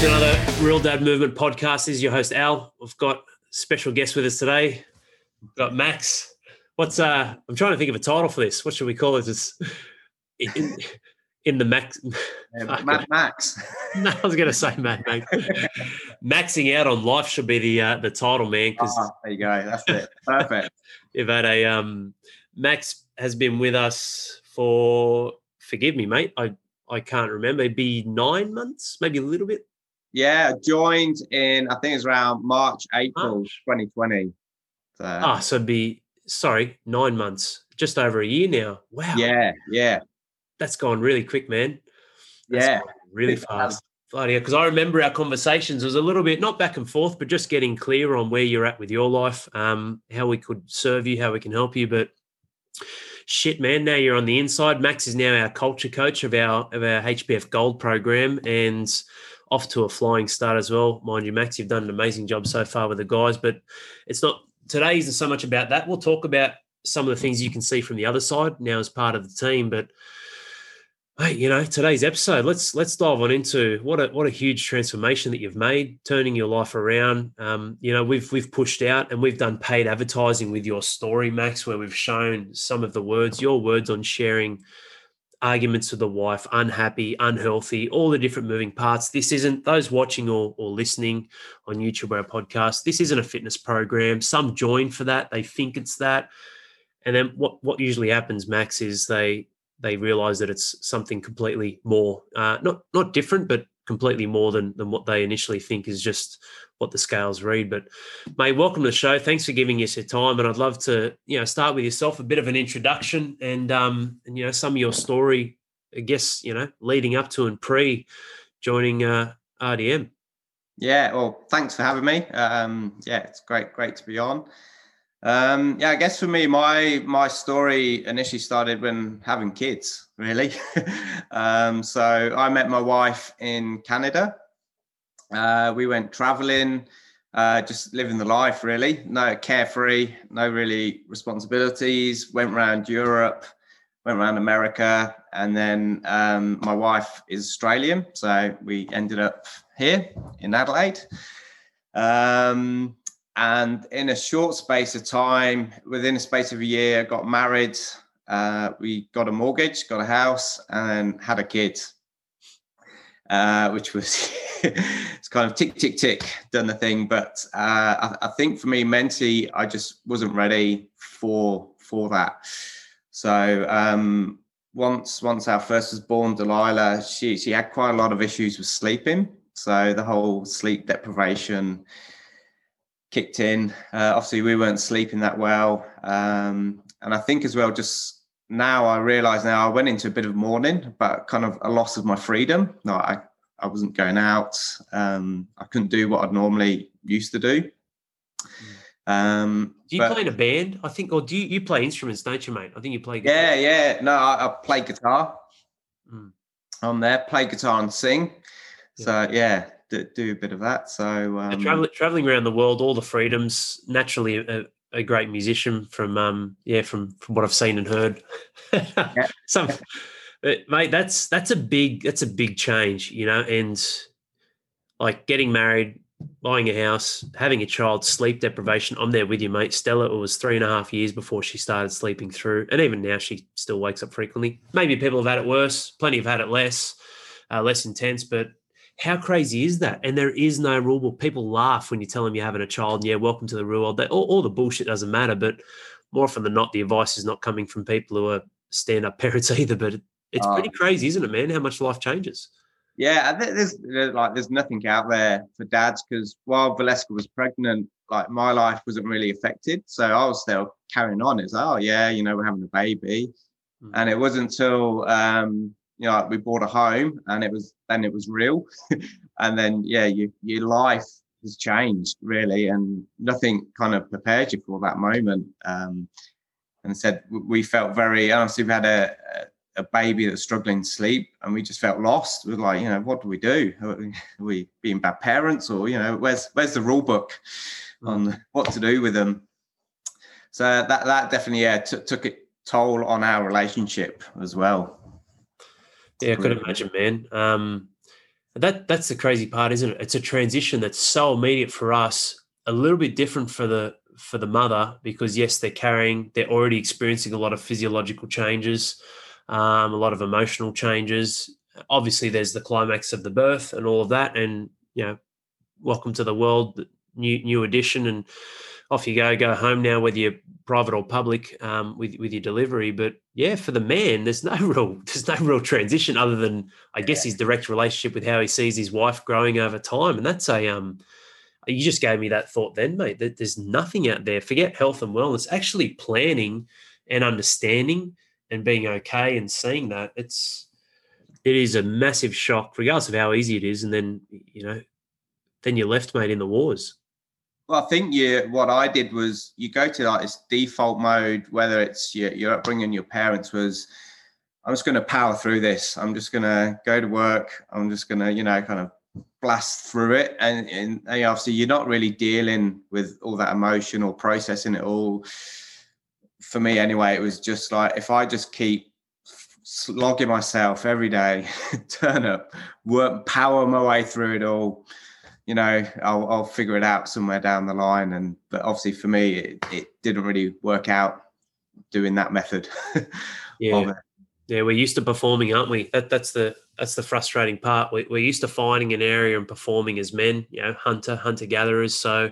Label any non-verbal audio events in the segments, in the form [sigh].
to another Real Dad Movement podcast. This is your host Al. We've got special guest with us today. We've got Max. What's uh? I'm trying to think of a title for this. What should we call it? It's in, in the Max. Yeah, Mad Max. [laughs] no, I was going to say Mad Max. Maxing out on life should be the uh, the title, man. Because Ah, there you go. That's it. Perfect. [laughs] you've had a um. Max has been with us for. Forgive me, mate. I I can't remember. It'd be nine months, maybe a little bit. Yeah, joined in I think it's around March, April March. 2020. So, Ah, so it'd be sorry, nine months, just over a year now. Wow. yeah, yeah, that's gone really quick, man. That's yeah. really fast. Bloody because I remember our conversations. Was a little bit not back and forth, but just getting clear on where you're at with your life, um, how we could serve you, how we can help you. But shit, man, now you're on the inside. Max is now our culture coach of our of our HPF Gold program and off to a flying start as well. Mind you, Max, you've done an amazing job so far with the guys, but it's not today isn't so much about that. We'll talk about some of the things you can see from the other side now as part of the team, but Hey, you know, today's episode, let's let's dive on into what a what a huge transformation that you've made, turning your life around. Um, you know, we've we've pushed out and we've done paid advertising with your story, Max, where we've shown some of the words, your words on sharing arguments with the wife, unhappy, unhealthy, all the different moving parts. This isn't those watching or, or listening on YouTube or a podcast. This isn't a fitness program. Some join for that. They think it's that. And then what what usually happens, Max, is they they realize that it's something completely more uh, not not different but completely more than than what they initially think is just what the scales read but mate welcome to the show thanks for giving us your time and i'd love to you know start with yourself a bit of an introduction and um and you know some of your story i guess you know leading up to and pre joining uh rdm Yeah, well, thanks for having me. Um, yeah, it's great, great to be on. Um, yeah, I guess for me, my my story initially started when having kids, really. [laughs] um, so I met my wife in Canada. Uh, we went traveling, uh, just living the life, really. No carefree, no really responsibilities. Went around Europe, went around America, and then um, my wife is Australian, so we ended up here in Adelaide. Um, and in a short space of time, within a space of a year, got married. Uh, we got a mortgage, got a house, and had a kid, uh, which was [laughs] it's kind of tick, tick, tick, done the thing. But uh, I, I think for me, mentally, I just wasn't ready for for that. So um, once once our first was born, Delilah, she she had quite a lot of issues with sleeping. So the whole sleep deprivation kicked in. Uh, obviously, we weren't sleeping that well, um, and I think as well, just now I realise now I went into a bit of mourning, but kind of a loss of my freedom. No, I I wasn't going out. Um, I couldn't do what I'd normally used to do. Um, do you but- play in a band i think or do you, you play instruments don't you mate i think you play Yeah, yeah. No, I, I play guitar Mm. on there, play guitar and sing. So yeah, do, do a bit of that. So um, traveling, traveling around the world, all the freedoms. Naturally, a, a great musician from um, yeah, from from what I've seen and heard. [laughs] Some, but, mate, that's that's a big that's a big change, you know. And like getting married, buying a house, having a child, sleep deprivation. I'm there with you, mate. Stella, it was three and a half years before she started sleeping through, and even now she still wakes up frequently. Maybe people have had it worse. Plenty have had it less, uh, less intense, but how crazy is that? And there is no rule book. People laugh when you tell them you're having a child and yeah, welcome to the real world. They, all, all the bullshit doesn't matter, but more often than not, the advice is not coming from people who are stand up [laughs] parents either. But it, it's Oh. pretty crazy, isn't it, man? How much life changes. yeah, there's, there's like there's nothing out there for dads because while Valeska was pregnant, like my life wasn't really affected. So I was still carrying on. It's like, oh yeah, you know, we're having a baby. Mm. And it wasn't until um, you know, like we bought a home and it was then it was real. [laughs] and then yeah, you, your life has changed really, and nothing kind of prepared you for that moment. Um, and said we felt very honestly we had a, a baby that's struggling to sleep and we just felt lost. We were like you know what do we do? Are we- being bad parents or you know where's where's the rule book on what to do with them? So that that definitely yeah took took it toll on our relationship as well Yeah, I could imagine, man. Um, That that's the crazy part, isn't it? It's a transition that's so immediate for us, a little bit different for the for the mother because yes, they're carrying, they're already experiencing a lot of physiological changes, um, a lot of emotional changes. Obviously, there's the climax of the birth and all of that, and you know, welcome to the world, new new edition, and off you go, go home now, whether you're private or public, um, with with your delivery. But yeah, for the man, there's no [laughs] real there's no real transition other than I guess his direct relationship with how he sees his wife growing over time, and that's a um. You just gave me that thought then, mate. That there's nothing out there. Forget health and wellness. Actually, planning and understanding and being okay and seeing that it's it is a massive shock, regardless of how easy it is. And then you know, then you're left, mate, in the wars. Well, I think you. What I did was you go to like this default mode, whether it's your, your upbringing, your parents was. I'm just going to power through this. I'm just going to go to work. I'm just going to, you know, kind of blast through it. And, and, and obviously, you're not really dealing with all that emotion or processing it all. For me, anyway, it was just like if I just keep slogging myself every day, [laughs] turn up, work, power my way through it all you know, I'll, I'll figure it out somewhere down the line. And but obviously for me, it, it didn't really work out doing that method. [laughs] yeah, yeah, we're used to performing, aren't we? That that's the that's the frustrating part. We, we're used to finding an area and performing as men, you know, hunter hunter gatherers. So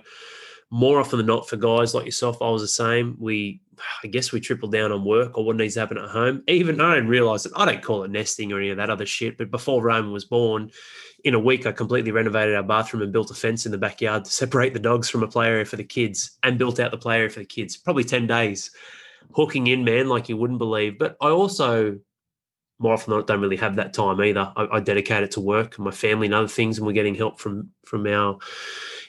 more often than not, for guys like yourself, I was the same. We I guess we tripled down on work or what needs to happen at home. Even I didn't realize it. I don't call it nesting or any of that other shit. But before Roman was born, in a week, I completely renovated our bathroom and built a fence in the backyard to separate the dogs from a play area for the kids and built out the play area for the kids. Probably 10 days hooking in, man, like you wouldn't believe. But I also, more often than not, don't really have that time either. I, I dedicate it to work and my family and other things. And we're getting help from, from our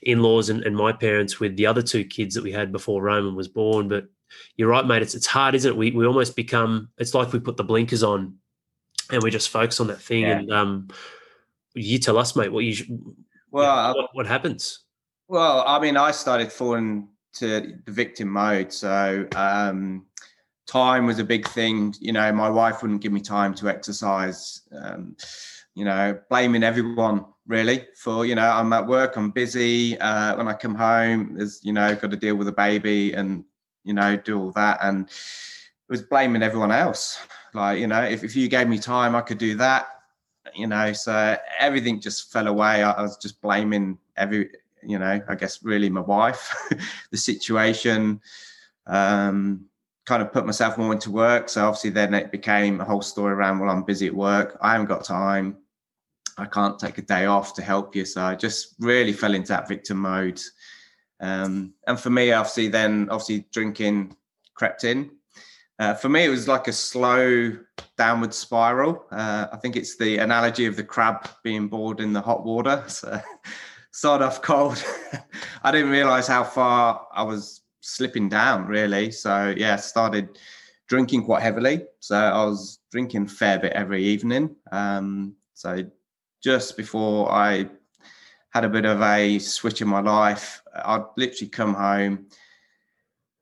in laws and, and my parents with the other two kids that we had before Roman was born. But you're right, mate. It's, it's hard, isn't it? We, we almost become, it's like we put the blinkers on and we just focus on that thing. Yeah. And, um, you tell us, mate, what you well, what, what, happens? Well, I mean, I started falling to the victim mode, so um, time was a big thing. You know, my wife wouldn't give me time to exercise. Um, you know, blaming everyone really for you know I'm at work, I'm busy. Uh, when I come home, there's you know got to deal with a baby and you know do all that, and it was blaming everyone else. Like you know, if if you gave me time, I could do that you know, so everything just fell away. I, was just blaming every, you know, I guess really my wife, [laughs] the situation. Um, kind of put myself more into work. So obviously then it became a whole story around, well, I'm busy at work. I haven't got time. I can't take a day off to help you. So I just really fell into that victim mode. Um, and for me, obviously, then obviously drinking crept in. Uh, for me, it was like a slow downward spiral. Uh, I think it's the analogy of the crab being bored in the hot water. [laughs] So, start off cold. [laughs] I didn't realize how far I was slipping down, really. So, yeah, started drinking quite heavily. So, I was drinking fair bit every evening. Um, so, just before I had a bit of a switch in my life, I'd literally come home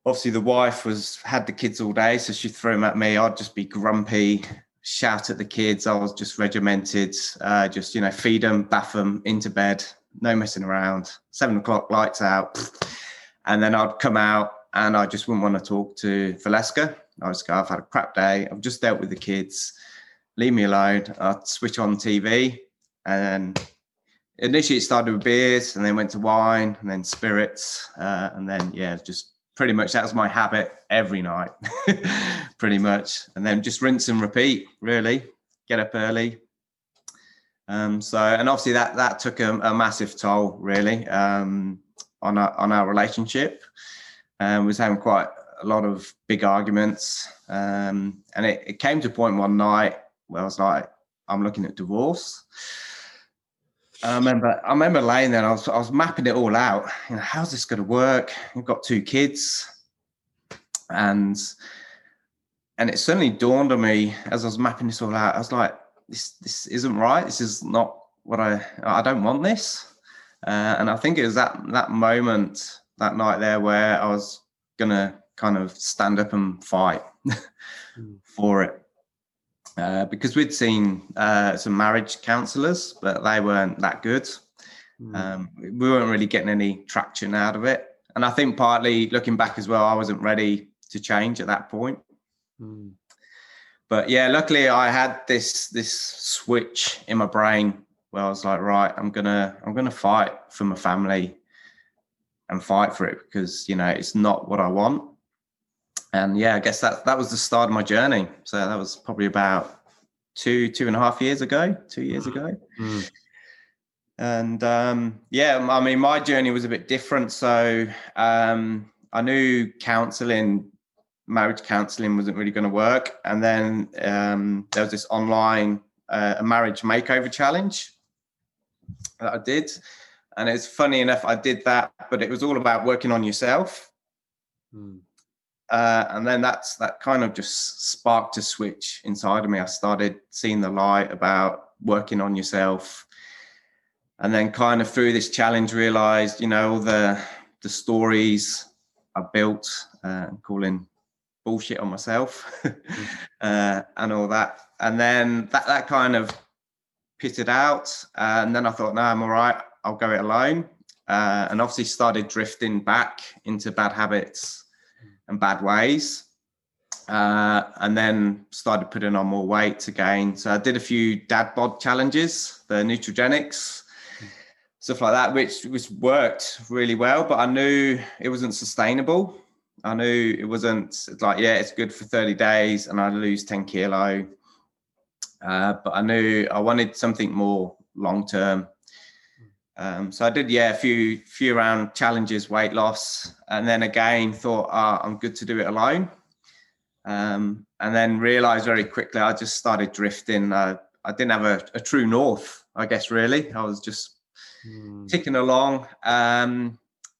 obviously the wife was had the kids all day, so she'd throw them at me. I'd just be grumpy, shout at the kids. I was just regimented, uh, just you know, feed them, bath them, into bed, no messing around. Seven o'clock, lights out, and then I'd come out and I just wouldn't want to talk to Valeska. I was go, I've had a crap day. I've just dealt with the kids. Leave me alone. I'd switch on TV and initially it started with beers and then went to wine and then spirits uh, and then yeah just pretty much that was my habit every night, [laughs] pretty much. And then just rinse and repeat, really. Get up early. Um, so, and obviously that that took a, a massive toll, really, um, on our on our relationship. Um, was having quite a lot of big arguments, um, and it, it came to a point one night where I was like, I'm looking at divorce. I remember, I remember laying there. I was, I was mapping it all out. You know, how's this going to work? I've got two kids, and and it suddenly dawned on me as I was mapping this all out. I was like, this this isn't right. This is not what I I don't want this. Uh, and I think it was that that moment that night there where I was gonna kind of stand up and fight hmm. [laughs] for it. Uh, because we'd seen uh, some marriage counselors, but they weren't that good. Mm. Um, we weren't really getting any traction out of it. And I think partly looking back as well, I wasn't ready to change at that point. Mm. But yeah, luckily I had this this switch in my brain where I was like, right, I'm gonna I'm gonna fight for my family and fight for it because you know it's not what I want. And yeah, I guess that that was the start of my journey. So that was probably about two two and a half years ago, two years mm. ago. Mm. And um, yeah, I mean, my journey was a bit different. So um, I knew counselling, marriage counselling, wasn't really going to work. And then um, there was this online uh, a marriage makeover challenge that I did. And it's funny enough, I did that, but it was all about working on yourself. Mm. Uh, and then that's that kind of just sparked a switch inside of me. I started seeing the light about working on yourself, and then kind of through this challenge, realized you know all the the stories I built, uh, calling bullshit on myself, [laughs] uh, and all that. And then that that kind of pitted out. Uh, and then I thought, no, I'm all right. I'll go it alone. Uh, and obviously started drifting back into bad habits and bad ways. Uh, and then started putting on more weight again. So I did a few dad bod challenges, the Nutrigenics, stuff like that, which which worked really well. But I knew it wasn't sustainable. I knew it wasn't like yeah, it's good for 30 days, and I lose 10 kilo. Uh, but I knew I wanted something more long term. Um, so I did, yeah, a few few round challenges, weight loss, and then again thought, oh, I'm good to do it alone. Um, and then realized very quickly I just started drifting. Uh, I didn't have a, a, true north, I guess. Really, I was just mm. ticking along. Um,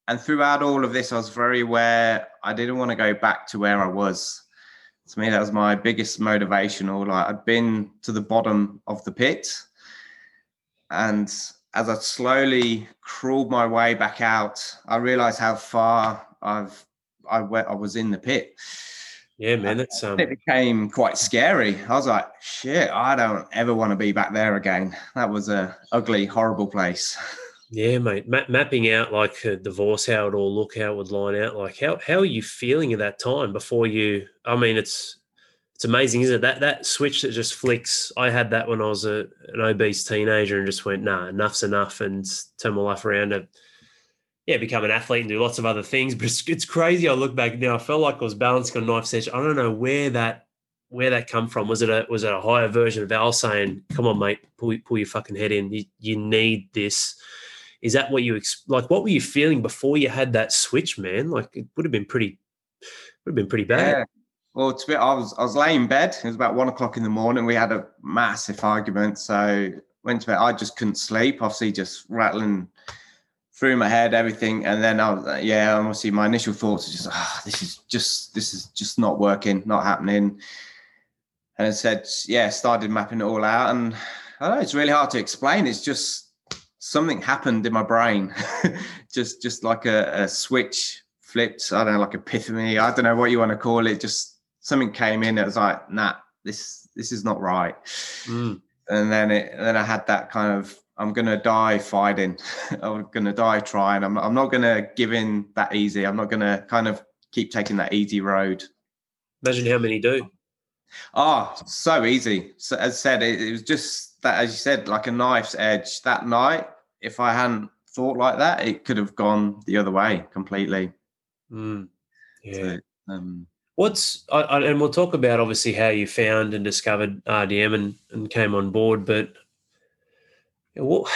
and throughout all of this, I was very aware I didn't want to go back to where I was to me that was my biggest motivational like i'd been to the bottom of the pit and as i slowly crawled my way back out i realized how far i've i went i was in the pit yeah man that's um... it became quite scary i was like shit i don't ever want to be back there again that was a ugly horrible place Yeah, mate. Ma- mapping out like a divorce, how it all look, how it would line out. Like, how how are you feeling at that time before you? I mean, it's it's amazing, isn't it? That that switch that just flicks. I had that when I was a, an obese teenager and just went, nah, enough's enough, and turn my life around to yeah, become an athlete and do lots of other things. But it's, it's crazy. I look back now. I felt like I was balancing on knife's edge. I don't know where that where that come from. Was it a was it a higher version of Al saying, "Come on, mate, pull pull your fucking head in. You, you need this." Is that what you like? What were you feeling before you had that switch, man? Like it would have been pretty, would have been pretty bad. Yeah. Well, to be, I was I was laying in bed. It was about one o'clock in the morning. We had a massive argument, so went to bed. I just couldn't sleep. Obviously, just rattling through my head everything, and then I was uh, yeah. Obviously, my initial thoughts are just oh, this is just this is just not working, not happening. And I said, yeah, started mapping it all out, and I know it's really hard to explain. It's just something happened in my brain, [laughs] just just like a, a, switch flipped. I don't know, like epiphany. I don't know what you want to call it. Just something came in. It was like, nah, this this is not right. Mm. And then it then I had that kind of I'm gonna die fighting. [laughs] I'm gonna die trying. I'm I'm not gonna give in that easy. I'm not gonna kind of keep taking that easy road. Imagine how many do. Oh, so easy. So as I said, it, it was just that, as you said, like a knife's edge. That night, if I hadn't thought like that, it could have gone the other way completely. Mm. Yeah. So, um, What's I, and we'll talk about obviously how you found and discovered RDM and, and came on board, but what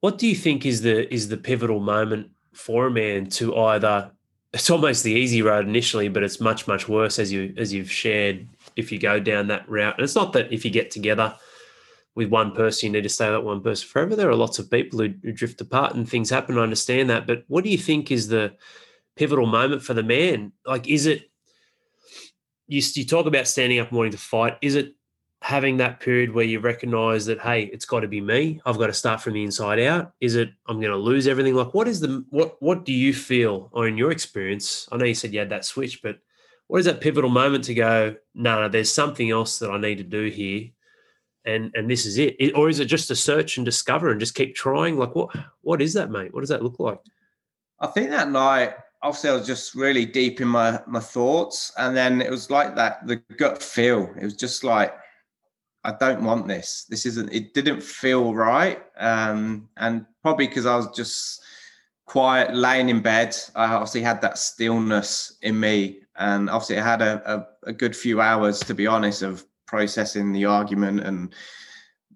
what do you think is the is the pivotal moment for a man to either it's almost the easy road initially, but it's much much worse as you as you've shared if you go down that route. And it's not that if you get together with one person, you need to stay with that one person forever. There are lots of people who, who drift apart and things happen. I understand that. But what do you think is the pivotal moment for the man? Like, is it, you, you talk about standing up and wanting to fight. Is it having that period where you recognize that, hey, it's got to be me. I've got to start from the inside out. Is it, I'm going to lose everything? Like, what is the, what, what do you feel, or in your experience? I know you said you had that switch, but what is that pivotal moment to go? No, no, there's something else that I need to do here, and and this is it. it. Or is it just to search and discover and just keep trying? Like what what is that, mate? What does that look like? I think that night, obviously, I was just really deep in my my thoughts, and then it was like that the gut feel. It was just like I don't want this. This isn't. It didn't feel right, um, and probably because I was just quiet, laying in bed. I obviously had that stillness in me, and obviously I had a, a, a good few hours, to be honest, of processing the argument and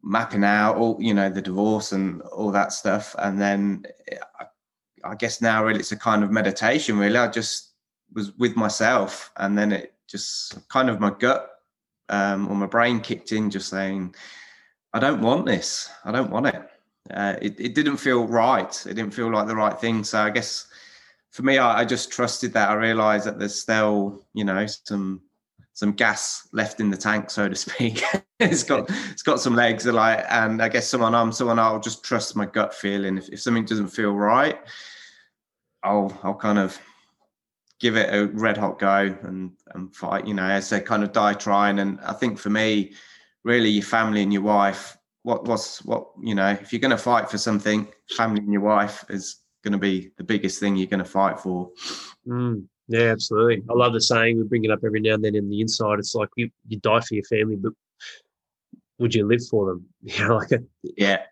mapping out all you know the divorce and all that stuff, and then I, I guess now really it's a kind of meditation. Really, I just was with myself, and then it just kind of my gut um, or my brain kicked in just saying, I don't want this. I don't want it. Uh, it. It didn't feel right. It didn't feel like the right thing. So I guess for me, I, I just trusted that. I realized that there's still, you know, some some gas left in the tank, so to speak. [laughs] it's got it's got some legs, like, and I guess someone I'm someone I'll just trust my gut feeling. If, if something doesn't feel right, I'll I'll kind of give it a red hot go and and fight. You know, as they kind of die trying. And I think for me, really, your family and your wife. What what's what you know? If you're going to fight for something, family and your wife is going to be the biggest thing you're going to fight for. Mm, yeah, absolutely. I love the saying. We bring it up every now and then in the inside. It's like you, you die for your family, but would you live for them? [laughs] You know, like a, yeah,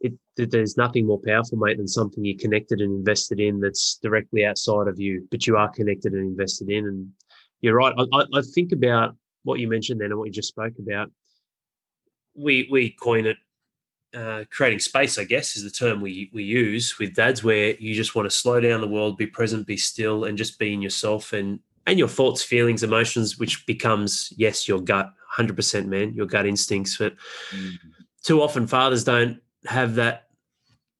it, there's nothing more powerful, mate, than something you're connected and invested in that's directly outside of you, but you are connected and invested in. And you're right. I, I think about what you mentioned then and what you just spoke about. We we coin it uh, creating space, I guess, is the term we we use with dads, where you just want to slow down the world, be present, be still, and just be in yourself and and your thoughts, feelings, emotions, which becomes yes, your gut, hundred percent, man, your gut instincts. But mm-hmm. too often, fathers don't have that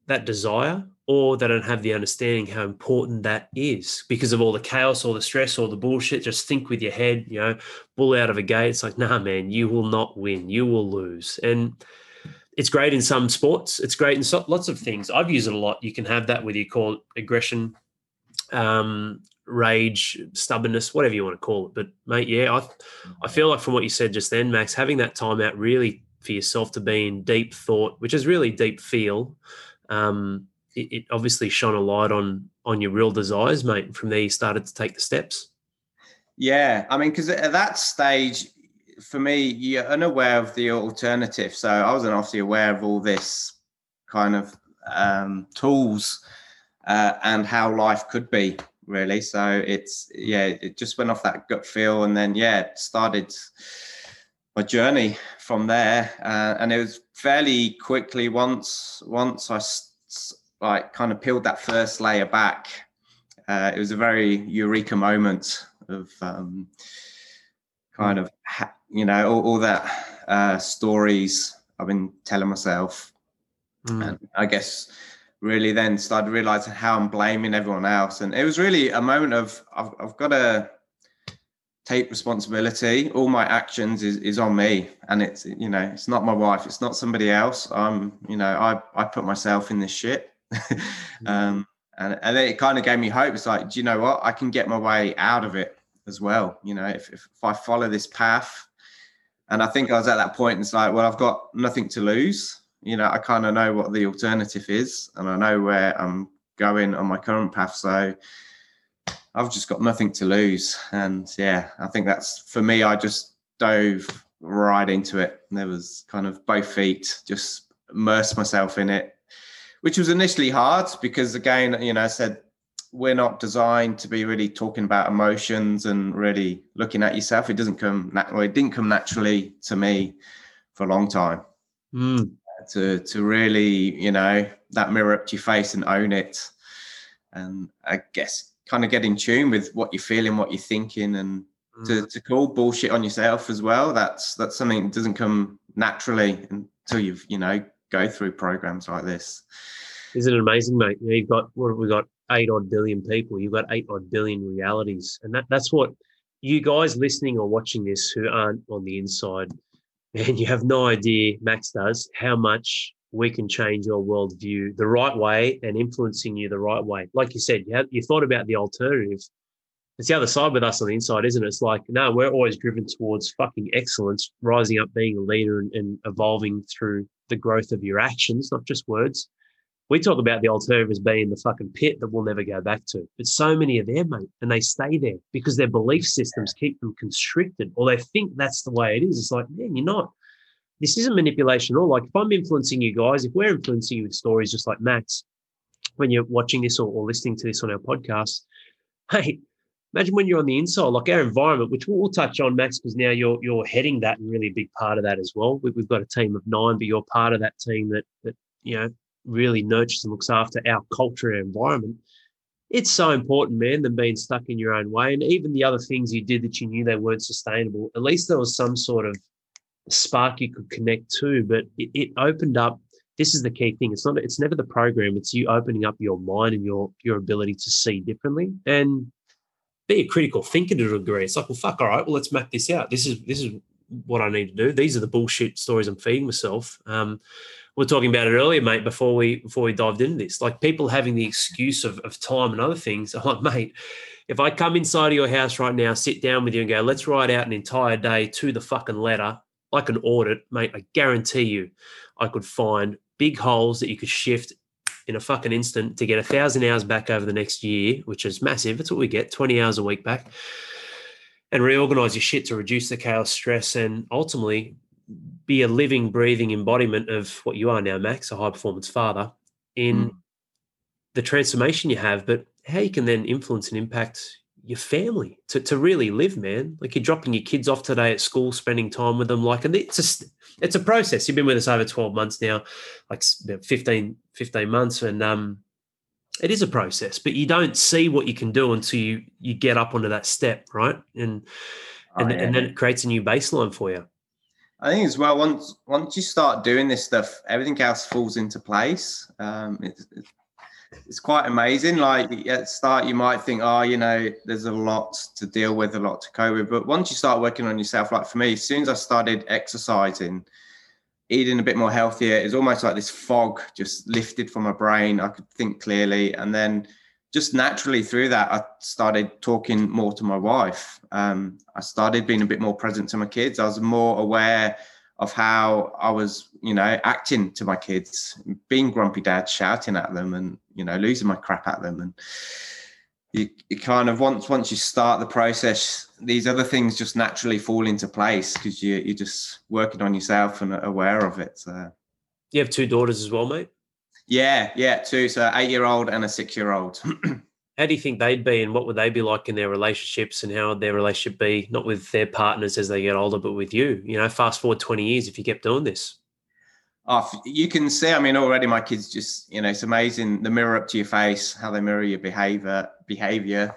that desire or they don't have the understanding how important that is because of all the chaos, all the stress, all the bullshit. Just think with your head, you know, bull out of a gate. It's like, nah, man, you will not win. You will lose. And it's great in some sports. It's great in so, lots of things. I've used it a lot. You can have that whether you call it aggression, um, rage, stubbornness, whatever you want to call it. But mate, yeah, I I feel like from what you said just then, Max, having that timeout really for yourself to be in deep thought, which is really deep feel, um, it, it, obviously shone a light on on your real desires, mate. And from there, you started to take the steps. Yeah, I mean, because at that stage, for me, you're unaware of the alternative. So I wasn't obviously aware of all this kind of um, tools uh, and how life could be really. So it's yeah, it just went off that gut feel, and then yeah, started my journey from there, uh, and it was fairly quickly once once I like kind of peeled that first layer back. Uh, it was a very eureka moment of um, kind of you know all, all that uh, stories I've been telling myself, mm. and I guess really then started realizing how I'm blaming everyone else, and it was really a moment of I've, I've got to take responsibility. All my actions is, is on me, and it's you know it's not my wife, it's not somebody else. I'm you know I I put myself in this shit, [laughs] um, and and then it kind of gave me hope. It's like, do you know what? I can get my way out of it as well. You know, if if, if I follow this path, and I think I was at that point. It's like, well, I've got nothing to lose. You know, I kind of know what the alternative is, and I know where I'm going on my current path. So I've just got nothing to lose. And yeah, I think that's for me, I just dove right into it. There was kind of both feet, just immersed myself in it, which was initially hard because again, you know, I said we're not designed to be really talking about emotions and really looking at yourself. It doesn't come well, it didn't come naturally to me for a long time. Mm. To to really, you know, that mirror up to your face and own it. And I guess kind of get in tune with what you're feeling, what you're thinking, and mm. to, to call bullshit on yourself as well. That's that's something that doesn't come naturally until you've you know go through programs like this. Isn't it amazing, mate? You know, you've got what have we got? Eight odd billion people. You've got eight odd billion realities, and that that's what you guys listening or watching this who aren't on the inside, [laughs] and you have no idea. Max does how much we can change your worldview the right way and influencing you the right way. Like you said, you, you thought about the alternative, it's the other side with us on the inside, isn't it? It's like, no, we're always driven towards fucking excellence, rising up, being a leader and, and evolving through the growth of your actions, not just words. We talk about the alternative as being the fucking pit that we'll never go back to. But so many are there, mate, and they stay there because their belief systems keep them constricted or they think that's the way it is. It's like, man, you're not. This isn't manipulation at all. Like if I'm influencing you guys, if we're influencing you with stories just like Max, when you're watching this or, or listening to this on our podcast, [laughs] hey, imagine when you're on the inside, like our environment, which we'll, touch on, Max, because now you're you're heading that and really a big part of that as well. We, have got a team of nine, but you're part of that team that that you know really nurtures and looks after our culture and environment. It's so important, man, than being stuck in your own way. And even the other things you did that you knew they weren't sustainable, at least there was some sort of spark you could connect to. But it, it opened up. This is the key thing. It's not. It's never the program. It's you opening up your mind and your your ability to see differently. And be a critical thinker to a degree. It's like, well, fuck, all right, well, let's map this out. This is this is what I need to do. These are the bullshit stories I'm feeding myself. Um, we are talking about it earlier, mate, before we before we dived into this. Like people having the excuse of, of time and other things. [laughs] I'm like, mate, if I come inside of your house right now, sit down with you and go, let's write out an entire day to the fucking letter, like an audit, mate, I guarantee you I could find big holes that you could shift in a fucking instant to get a thousand hours back over the next year, which is massive. That's what we get 20 hours a week back, and reorganize your shit to reduce the chaos, stress, and ultimately be a living, breathing embodiment of what you are now, Max, a high performance father, in mm. the transformation you have, but how you can then influence and impact your family to, to really live, man. Like you're dropping your kids off today at school, spending time with them. Like, and it's a, it's a process. You've been with us over 12 months now, like 15, 15 months. And um, it is a process, but you don't see what you can do until you, you get up onto that step. Right. And, oh, and, yeah. and then it creates a new baseline for you. I think as well, once, once you start doing this stuff, everything else falls into place. Um, it's, it's quite amazing. Like at start, you might think, oh, you know, there's a lot to deal with, a lot to cope with. But once you start working on yourself, like for me, as soon as I started exercising, eating a bit more healthier, it's almost like this fog just lifted from my brain. I could think clearly. And then just naturally through that, I started talking more to my wife. Um, I started being a bit more present to my kids. I was more aware of how I was, you know, acting to my kids, being grumpy dad, shouting at them, and you know, losing my crap at them. And you, you kind of once once you start the process, these other things just naturally fall into place because you you're just working on yourself and aware of it. So. You have two daughters as well, mate. Yeah, yeah, two. So eight year old and a six year old. [clears throat] how do you think they'd be and what would they be like in their relationships and how would their relationship be not with their partners as they get older but with you? You know fast forward 20 years if you kept doing this. Oh, you can see i mean already my kids just you know it's amazing the mirror up to your face how they mirror your behavior behavior.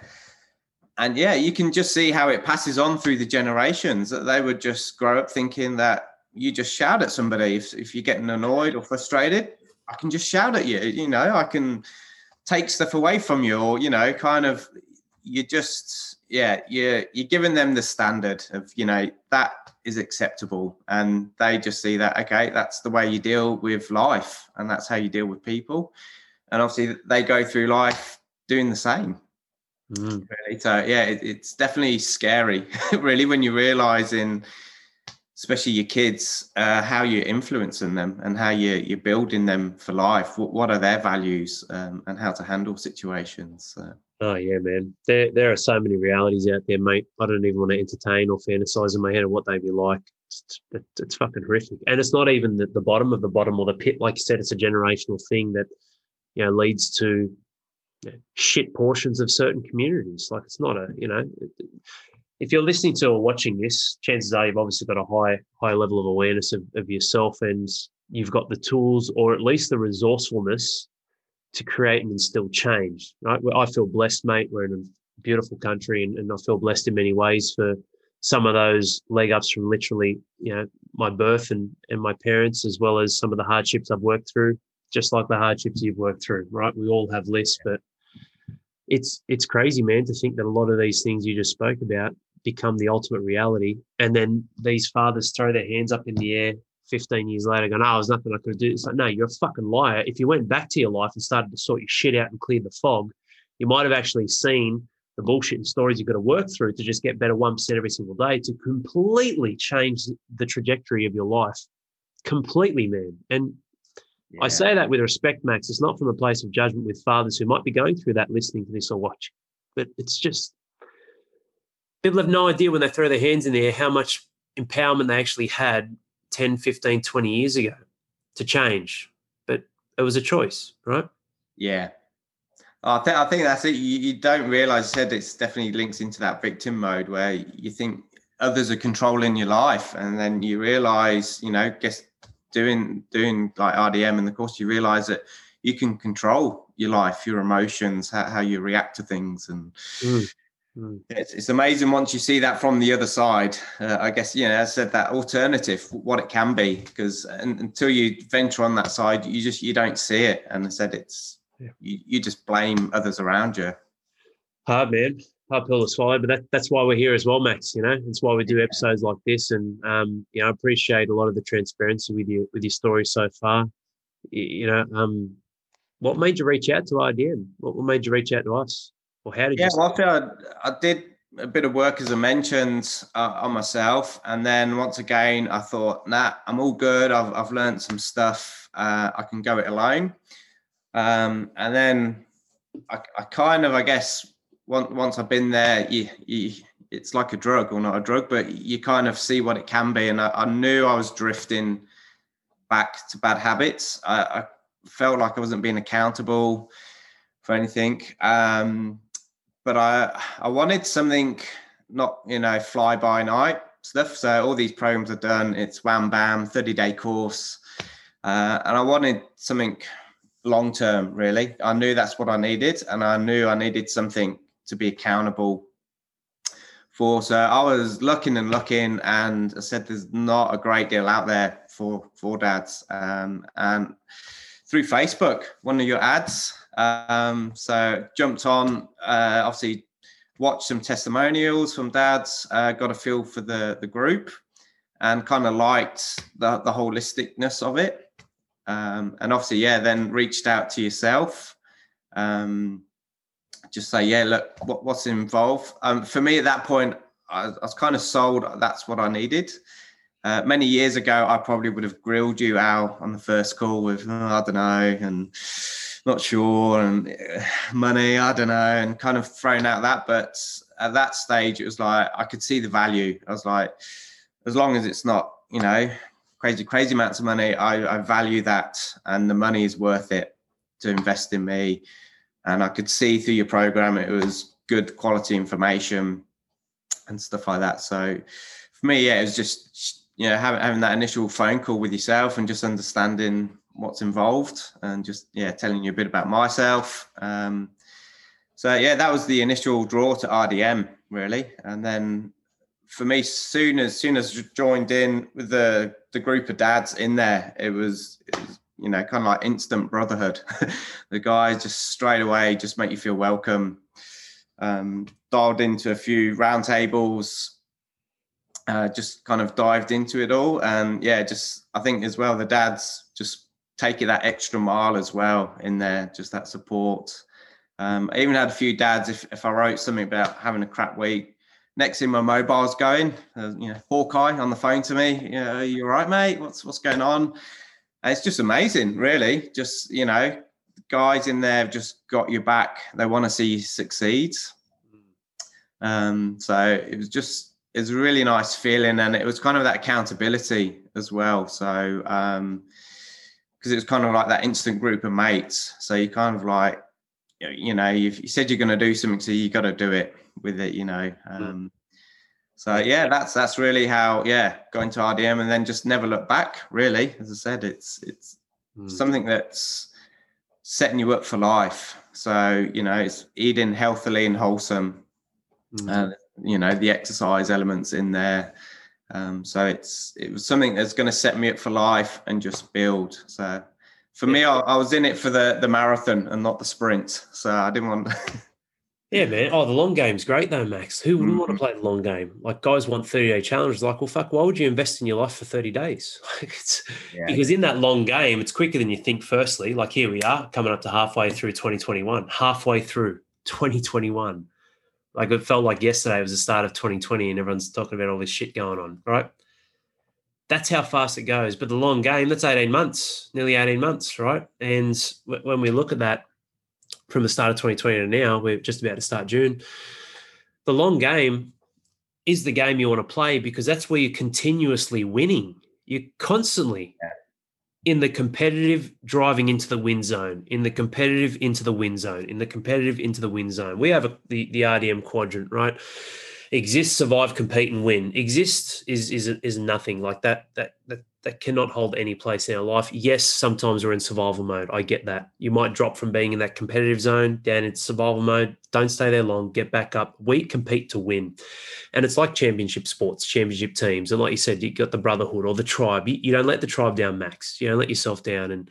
And yeah you can just see how it passes on through the generations that they would just grow up thinking that you just shout at somebody if, if you're getting annoyed or frustrated. I can just shout at you you know i can take stuff away from you or you know kind of you just yeah you're you're giving them the standard of you know that is acceptable. And they just see that okay that's the way you deal with life and that's how you deal with people. And obviously they go through life doing the same. Mm. really. So yeah it, it's definitely scary [laughs] really when you realize in especially your kids, uh, how you're influencing them and how you, you're building them for life. What, what are their values um, and how to handle situations? Uh, oh, yeah, man. There, there are so many realities out there, mate. I don't even want to entertain or fantasize in my head of what they'd be like. It's, it's, fucking horrific. And it's not even the, the bottom of the bottom or the pit. Like you said, it's a generational thing that, you know, leads to shit portions of certain communities. Like it's not a, you know, if you're listening to or watching this, chances are you've obviously got a high high level of awareness of, of yourself and you've got the tools or at least the resourcefulness to create and instill change. Right. I feel blessed, mate. We're in a beautiful country and, and I feel blessed in many ways for some of those leg ups from literally, you know, my birth and, and my parents, as well as some of the hardships I've worked through, just like the hardships you've worked through, right? We all have lists, but it's it's crazy, man, to think that a lot of these things you just spoke about become the ultimate reality. And then these fathers throw their hands up in the air 15 years later, going, Oh, there's nothing I could do. It's like, no, you're a fucking liar. If you went back to your life and started to sort your shit out and clear the fog, you might have actually seen the bullshit and stories you've got to work through to just get better 1% every single day to completely change the trajectory of your life. Completely, man. And yeah. I say that with respect, Max. It's not from a place of judgment with fathers who might be going through that listening to this or watching, but it's just people have no idea when they throw their hands in the air how much empowerment they actually had 10, 15, 20 years ago to change. But it was a choice, right? Yeah. I think I think that's it. You, you don't realize. I said it's definitely links into that victim mode where you think others are controlling your life, and then you realize, you know, guess doing doing like RDM in the course, you realize that you can control your life, your emotions, how, how you react to things, and mm. Mm. It's, it's amazing once you see that from the other side. Uh, I guess you know, as I said, that alternative, what it can be, because until you venture on that side, you just you don't see it. And I said, it's yeah. you, you just blame others around you. Hard man, hard pill to swallow, but that, that's why we're here as well, Max. You know, it's why we do episodes like this, and um, you know, I appreciate a lot of the transparency with you with your story so far. You, you know, um, what made you reach out to RDM? What made you reach out to us? Or how did yeah, you? well, I, I did a bit of work as I mentioned uh, on myself, and then once again, I thought, nah, I'm all good. I've I've learned some stuff. Uh, I can go it alone. Um, and then I, I, kind of, I guess, once once I've been there, you, you, it's like a drug or not a drug, but you kind of see what it can be. And I, I knew I was drifting back to bad habits. I, I, felt like I wasn't being accountable for anything. Um, but I I wanted something not you know fly by night stuff. So all these programs are done. It's wham bam, thirty day course, uh, and I wanted something long term. Really, I knew that's what I needed, and I knew I needed something to be accountable for. So I was looking and looking, and I said there's not a great deal out there for for dads, um, and through Facebook, one of your ads um, so jumped on, uh, obviously watched some testimonials from dads, uh, got a feel for the the group, and kind of liked the the holisticness of it. Um, and obviously, yeah, then reached out to yourself. Um, just say, yeah, look, what, what's involved? Um, for me at that point, I, I was kind of sold. That's what I needed. Uh, many years ago, I probably would have grilled you out on the first call with, oh, I don't know, and not sure and uh, money i don't know and kind of thrown out that but at that stage it was like i could see the value. I was like as long as it's not you know crazy crazy amounts of money i, I value that and the money is worth it to invest in me. And i could see through your program it was good quality information and stuff like that. So for me yeah it was just you know having, having that initial phone call with yourself and just understanding what's involved and just yeah telling you a bit about myself. Um, so yeah that was the initial draw to rdm really. And then for me soon as soon as joined in with the the group of dads in there it was, it was you know kind of like instant brotherhood. [laughs] The guys just straight away just make you feel welcome. Um, dialed into a few roundtables uh, just kind of dived into it all. And yeah just i think as well the dads just take it that extra mile as well in there, just that support. Um, I even had a few dads, if, if I wrote something about having a crap week, next thing my mobile's going, uh, you know, Hawkeye on the phone to me, you know, you all right, mate? What's, what's going on? And it's just amazing, really. Just, you know, guys in there have just got your back. They want to see you succeed. Um, so it was just, it was a really nice feeling. And it was kind of that accountability as well. So, um, because it was kind of like that instant group of mates. So you kind of like, you know, you said you're going to do something, so you got to do it with it, you know. Um, so yeah, that's that's really how yeah, going to RDM and then just never look back. Really, as I said, it's it's mm. something that's setting you up for life. So you know, it's eating healthily and wholesome, mm. and you know the exercise elements in there um, so it's it was something that's going to set me up for life and just build. So for me, I, I, was in it for the the marathon and not the sprint. So I didn't want. [laughs] yeah, man. Oh, the long game's great though, Max. Who wouldn't mm. want to play the long game? Like guys want thirty day challenges. Like, well, fuck, why would you invest in your life for thirty days? [laughs] Like it's yeah. Because in that long game, it's quicker than you think. Firstly, like here we are coming up to halfway through 2021, halfway through 2021 Like it felt like yesterday was the start of 2020 and everyone's talking about all this shit going on, right? That's how fast it goes. But the long game, that's 18 months, nearly 18 months, right? And when we look at that from the start of 2020 to now, we're just about to start June. The long game is the game you want to play because that's where you're continuously winning. You're constantly yeah in the competitive driving into the win zone, in the competitive into the win zone, in the competitive into the win zone. We have a, the the RDM quadrant, right? Exist, survive, compete, and win. Exist is is is nothing like that. That that that cannot hold any place in our life. Yes, sometimes we're in survival mode. I get that. You might drop from being in that competitive zone down into survival mode. Don't stay there long. Get back up. We compete to win. And it's like championship sports, championship teams. And like you said, you got the brotherhood or the tribe. You, you don't let the tribe down, Max. You don't let yourself down. And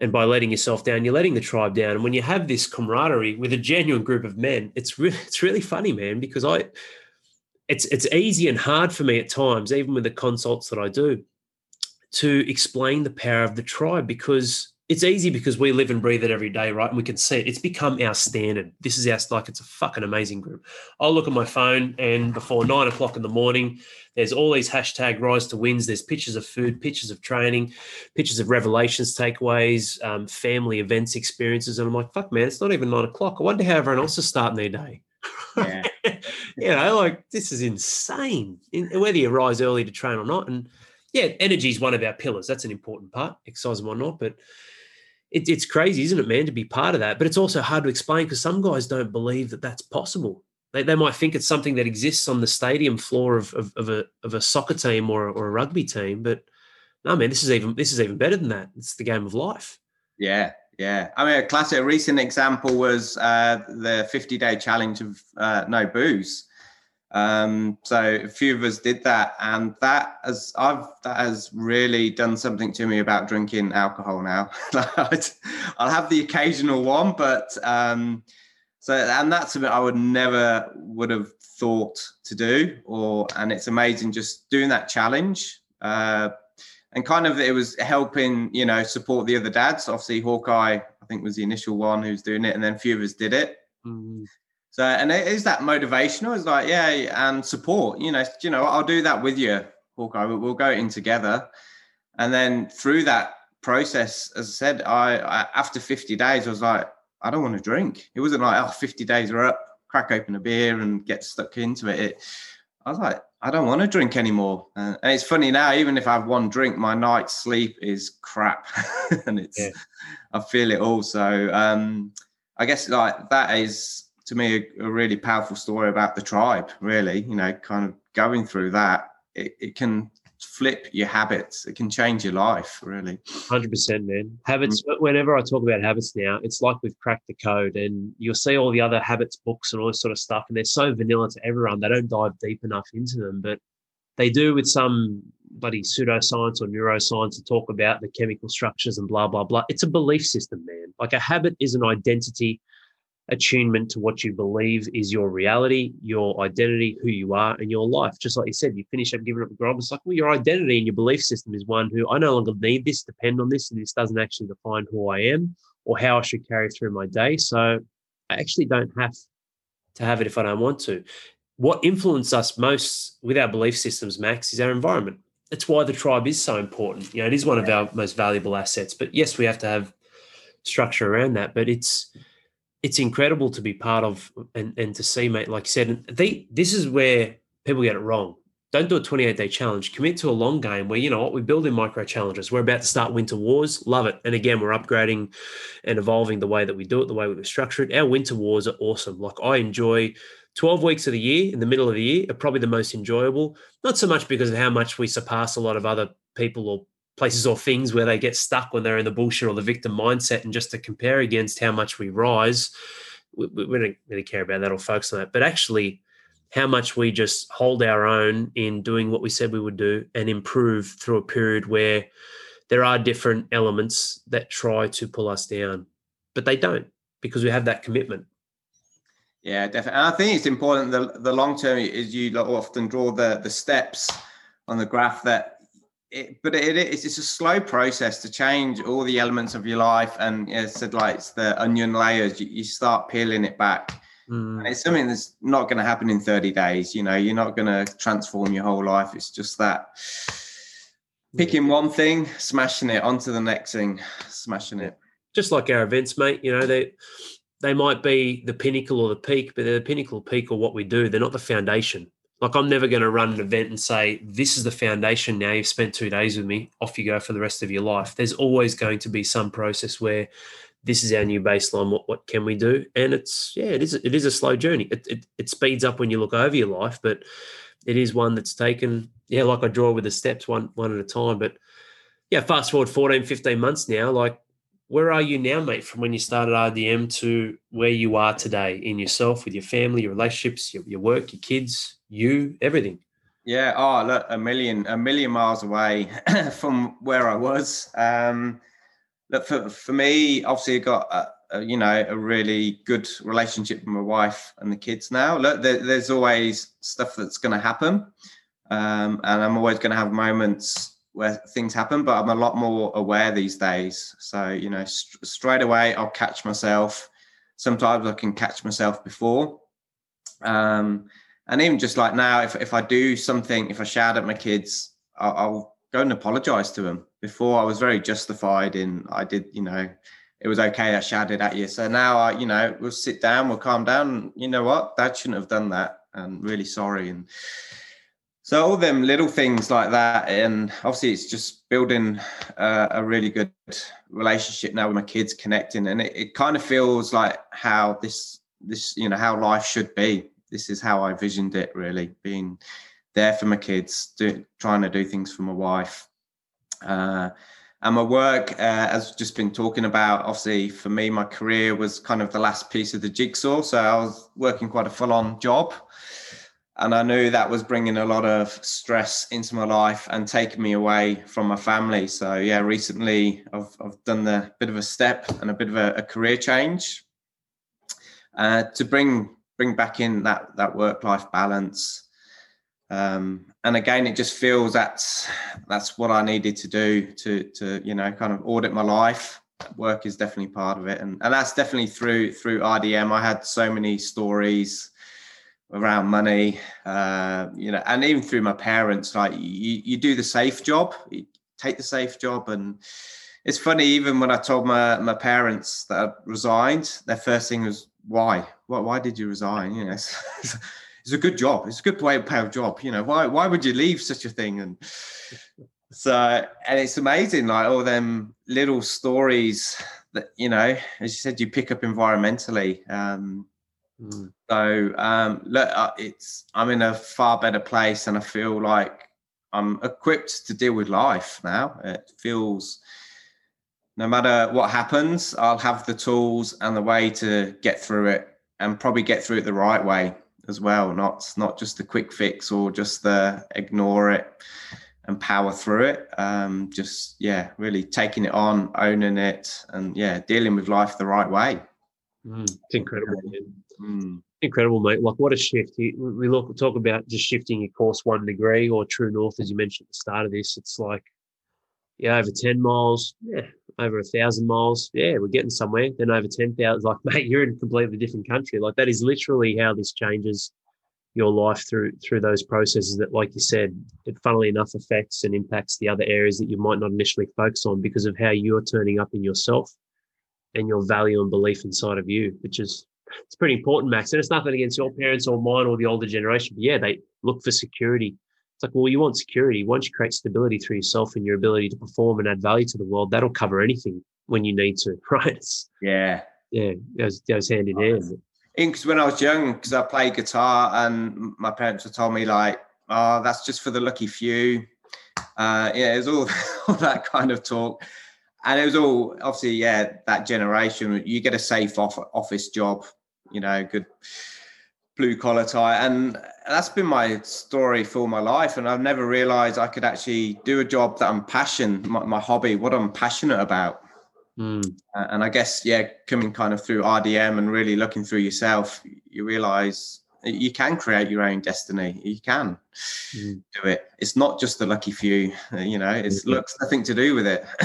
and by letting yourself down, you're letting the tribe down. And when you have this camaraderie with a genuine group of men, it's really [laughs] it's really funny, man, because I it's it's easy and hard for me at times, even with the consults that I do to explain the power of the tribe because it's easy because we live and breathe it every day, right? And we can see it. It's become our standard. This is our like it's a fucking amazing group. I'll look at my phone and before nine o'clock in the morning, there's all these hashtag rise to wins. There's pictures of food, pictures of training, pictures of revelations, takeaways, um, family events, experiences. And I'm like, fuck, man, it's not even nine o'clock. I wonder how everyone else is starting their day. Yeah. [laughs] you know, like this is insane. Whether you rise early to train or not. And yeah, energy is one of our pillars. That's an important part, exercise and whatnot. But it, it's crazy, isn't it, man, to be part of that? But it's also hard to explain because some guys don't believe that that's possible. They, they might think it's something that exists on the stadium floor of, of, of a, of a soccer team or, or a rugby team. But no, man, this is even this is even better than that. It's the game of life. Yeah, yeah. I mean, a classic, a recent example was uh, the 50 day challenge of uh, no booze. Um, so a few of us did that, and that has I've that has really done something to me about drinking alcohol now. [laughs] I'll have the occasional one, but um, so and that's something I would never would have thought to do. Or and it's amazing just doing that challenge. Uh, and kind of it was helping, you know, support the other dads. Obviously, Hawkeye, I think, was the initial one who's doing it, and then a few of us did it. Mm-hmm. So, and it is that motivational. It's like, yeah, and support. You know, you know, I'll do that with you, Hawkeye. We'll, go in together, and then through that process, as I said, I, I after 50 days, I was like, I don't want to drink. It wasn't like, oh, 50 days are up, crack open a beer and get stuck into it. it I was like, I don't want to drink anymore. Uh, and it's funny now, even if I have one drink, my night's sleep is crap, [laughs] and it's yeah. I feel it also. Um, I guess like that is to me a, a, really powerful story about the tribe really you know kind of going through that. It, it can flip your habits. It can change your life really. 100% man. Habits mm-hmm. whenever i talk about habits now it's like we've cracked the code and you'll see all the other habits books and all this sort of stuff and they're so vanilla to everyone they don't dive deep enough into them but they do with some bloody pseudoscience or neuroscience to talk about the chemical structures and blah blah blah. It's a belief system man. Like a habit is an identity attunement to what you believe is your reality, your identity, who you are, and your life. Just like you said, you finish up giving up the grub. It's like, well, your identity and your belief system is one who I no longer need this, depend on this, and this doesn't actually define who I am or how I should carry through my day. So I actually don't have to have it if I don't want to. What influences us most with our belief systems, Max, is our environment. That's why the tribe is so important. You know, it is one of our most valuable assets. But yes, we have to have structure around that. But it's it's incredible to be part of and, and to see, mate. Like you said, they this is where people get it wrong. Don't do a 28 day challenge. Commit to a long game where you know what we're building micro challenges. We're about to start winter wars. Love it. And again, we're upgrading and evolving the way that we do it, the way we structure it. Our winter wars are awesome. Like I enjoy 12 weeks of the year in the middle of the year are probably the most enjoyable. Not so much because of how much we surpass a lot of other people or places or things where they get stuck when they're in the bullshit or the victim mindset. And just to compare against how much we rise, we, we don't really care about that or focus on that. But actually, how much we just hold our own in doing what we said we would do and improve through a period where there are different elements that try to pull us down, but they don't because we have that commitment. Yeah, definitely. And I think it's important the the long term is you often draw the the steps on the graph that it, but it, it's, it's a slow process to change all the elements of your life. And as I said, like it's the onion layers, you, you start peeling it back. Mm. And it's something that's not going to happen in 30 days. You know, you're not going to transform your whole life. It's just that picking one thing, smashing it onto the next thing, smashing it. Just like our events, mate. You know, they they might be the pinnacle or the peak, but they're the pinnacle, peak, or what we do. They're not the foundation. Like I'm never going to run an event and say, this is the foundation. Now you've spent two days with me, off you go for the rest of your life. There's always going to be some process where this is our new baseline. What what can we do? And it's yeah, it is it is a slow journey. It it, it speeds up when you look over your life, but it is one that's taken yeah, like I draw with the steps one one at a time. But yeah, fast forward 14, 15 months now, like where are you now, mate, from when you started RDM to where you are today in yourself, with your family, your relationships, your, your work, your kids, you, everything? Yeah. Oh, look, a million, a million miles away [clears throat] from where I was. Um, look, for, for me, obviously, I got, a, a, you know, a really good relationship with my wife and the kids now. Look, there, there's always stuff that's going to happen. Um, and I'm always going to have moments where things happen, but I'm a lot more aware these days. So, you know, st- straight away, I'll catch myself. Sometimes I can catch myself before. Um, and even just like now, if, if I do something, if I shout at my kids, I'll, I'll go and apologize to them. Before I was very justified in, I did, you know, it was okay. I shouted at you. So now I, you know, we'll sit down, we'll calm down. You know what? Dad shouldn't have done that. And really sorry. And, so all them little things like that, and obviously it's just building uh, a really good relationship now with my kids, connecting, and it, it kind of feels like how this this you know how life should be. This is how I visioned it, really, being there for my kids, do, trying to do things for my wife. Uh, and my work, uh, as just been talking about, obviously for me, my career was kind of the last piece of the jigsaw. So I was working quite a full on job and I knew that was bringing a lot of stress into my life and taking me away from my family. So yeah, recently I've I've done the bit of a step and a bit of a, a career change uh, to bring bring back in that that work life balance. Um, and again, it just feels that's that's what I needed to do to to you know kind of audit my life. Work is definitely part of it, and and that's definitely through through RDM. I had so many stories around money, uh, you know, and even through my parents, like you, you do the safe job, you take the safe job. And it's funny, even when I told my, my parents that I resigned, their first thing was, why? Why, why did you resign? You know, it's, [laughs] it's a good job. It's a good way to pay a job. You know, why, why would you leave such a thing? And so, and it's amazing, like all them little stories that, you know, as you said, you pick up environmentally. Um, Mm. So um, look, uh, it's I'm in a far better place, and I feel like I'm equipped to deal with life now. It feels no matter what happens, I'll have the tools and the way to get through it, and probably get through it the right way as well. Not not just the quick fix or just the ignore it and power through it. Um, just yeah, really taking it on, owning it, and yeah, dealing with life the right way. Mm, it's incredible. Mm. Incredible, mate. Like what a shift. We look talk about just shifting your course one degree or true north, as you mentioned at the start of this. It's like, yeah, over 10 miles, yeah, over a thousand miles. Yeah, we're getting somewhere. Then over 10,000, like, [laughs] mate, you're in a completely different country. Like that is literally how this changes your life through through those processes that, like you said, it funnily enough affects and impacts the other areas that you might not initially focus on because of how you're turning up in yourself and your value and belief inside of you, which is it's pretty important, Max. And it's nothing against your parents or mine or the older generation. But yeah, they look for security. Like, well, you want security. Once you create stability through yourself and your ability to perform and add value to the world, that'll cover anything when you need to, [laughs] right? It's, yeah. Yeah. It goes, goes hand in hand. Because when I was young, because I played guitar and my parents would told me like, oh, that's just for the lucky few. Uh, yeah, it's all, [laughs] all that kind of talk and it was all obviously yeah that generation you get a safe off, office job you know good blue collar tie. And that's been my story for my life. And i've never realized i could actually do a job that i'm passionate my, my hobby what i'm passionate about. Mm. uh, and i guess yeah coming kind of through rdm and really looking through yourself you realize you can create your own destiny. You can mm. do it. It's not just the lucky few you know it's mm-hmm. looks nothing to do with it [clears throat]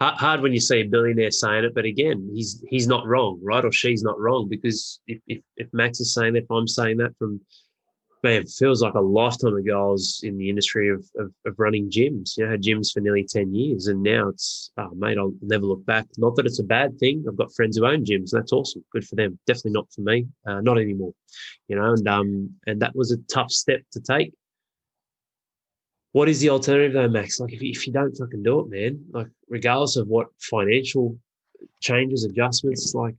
hard when you see a billionaire saying it, but again, he's he's not wrong, right? Or she's not wrong because if if, if Max is saying that, if I'm saying that from man, it feels like a lifetime ago I was in the industry of, of, of running gyms. You know, had gyms for nearly 10 years. And now it's, oh, mate, I'll never look back. Not that it's a bad thing. I've got friends who own gyms. That's awesome. Good for them. Definitely not for me. Uh, not anymore. You know, and um, and that was a tough step to take what is the alternative though, Max? Like if if you don't fucking do it, man, like regardless of what financial changes, adjustments, like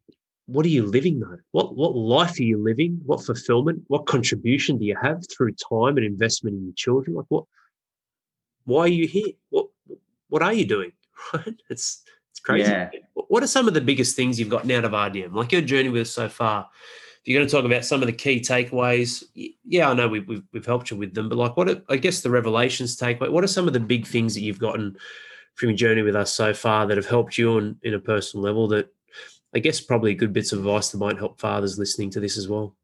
what are you living though? What what life are you living? What fulfillment? What contribution do you have through time and investment in your children? Like what? Why are you here? What what are you doing? [laughs] Right? It's it's crazy. Yeah. What are some of the biggest things you've gotten out of RDM? Like your journey with us so far If you're going to talk about some of the key takeaways, yeah, I know we've, we've, we've helped you with them, but like what, are, I guess the revelations takeaway, what are some of the big things that you've gotten from your journey with us so far that have helped you on in a personal level that I guess probably good bits of advice that might help fathers listening to this as well?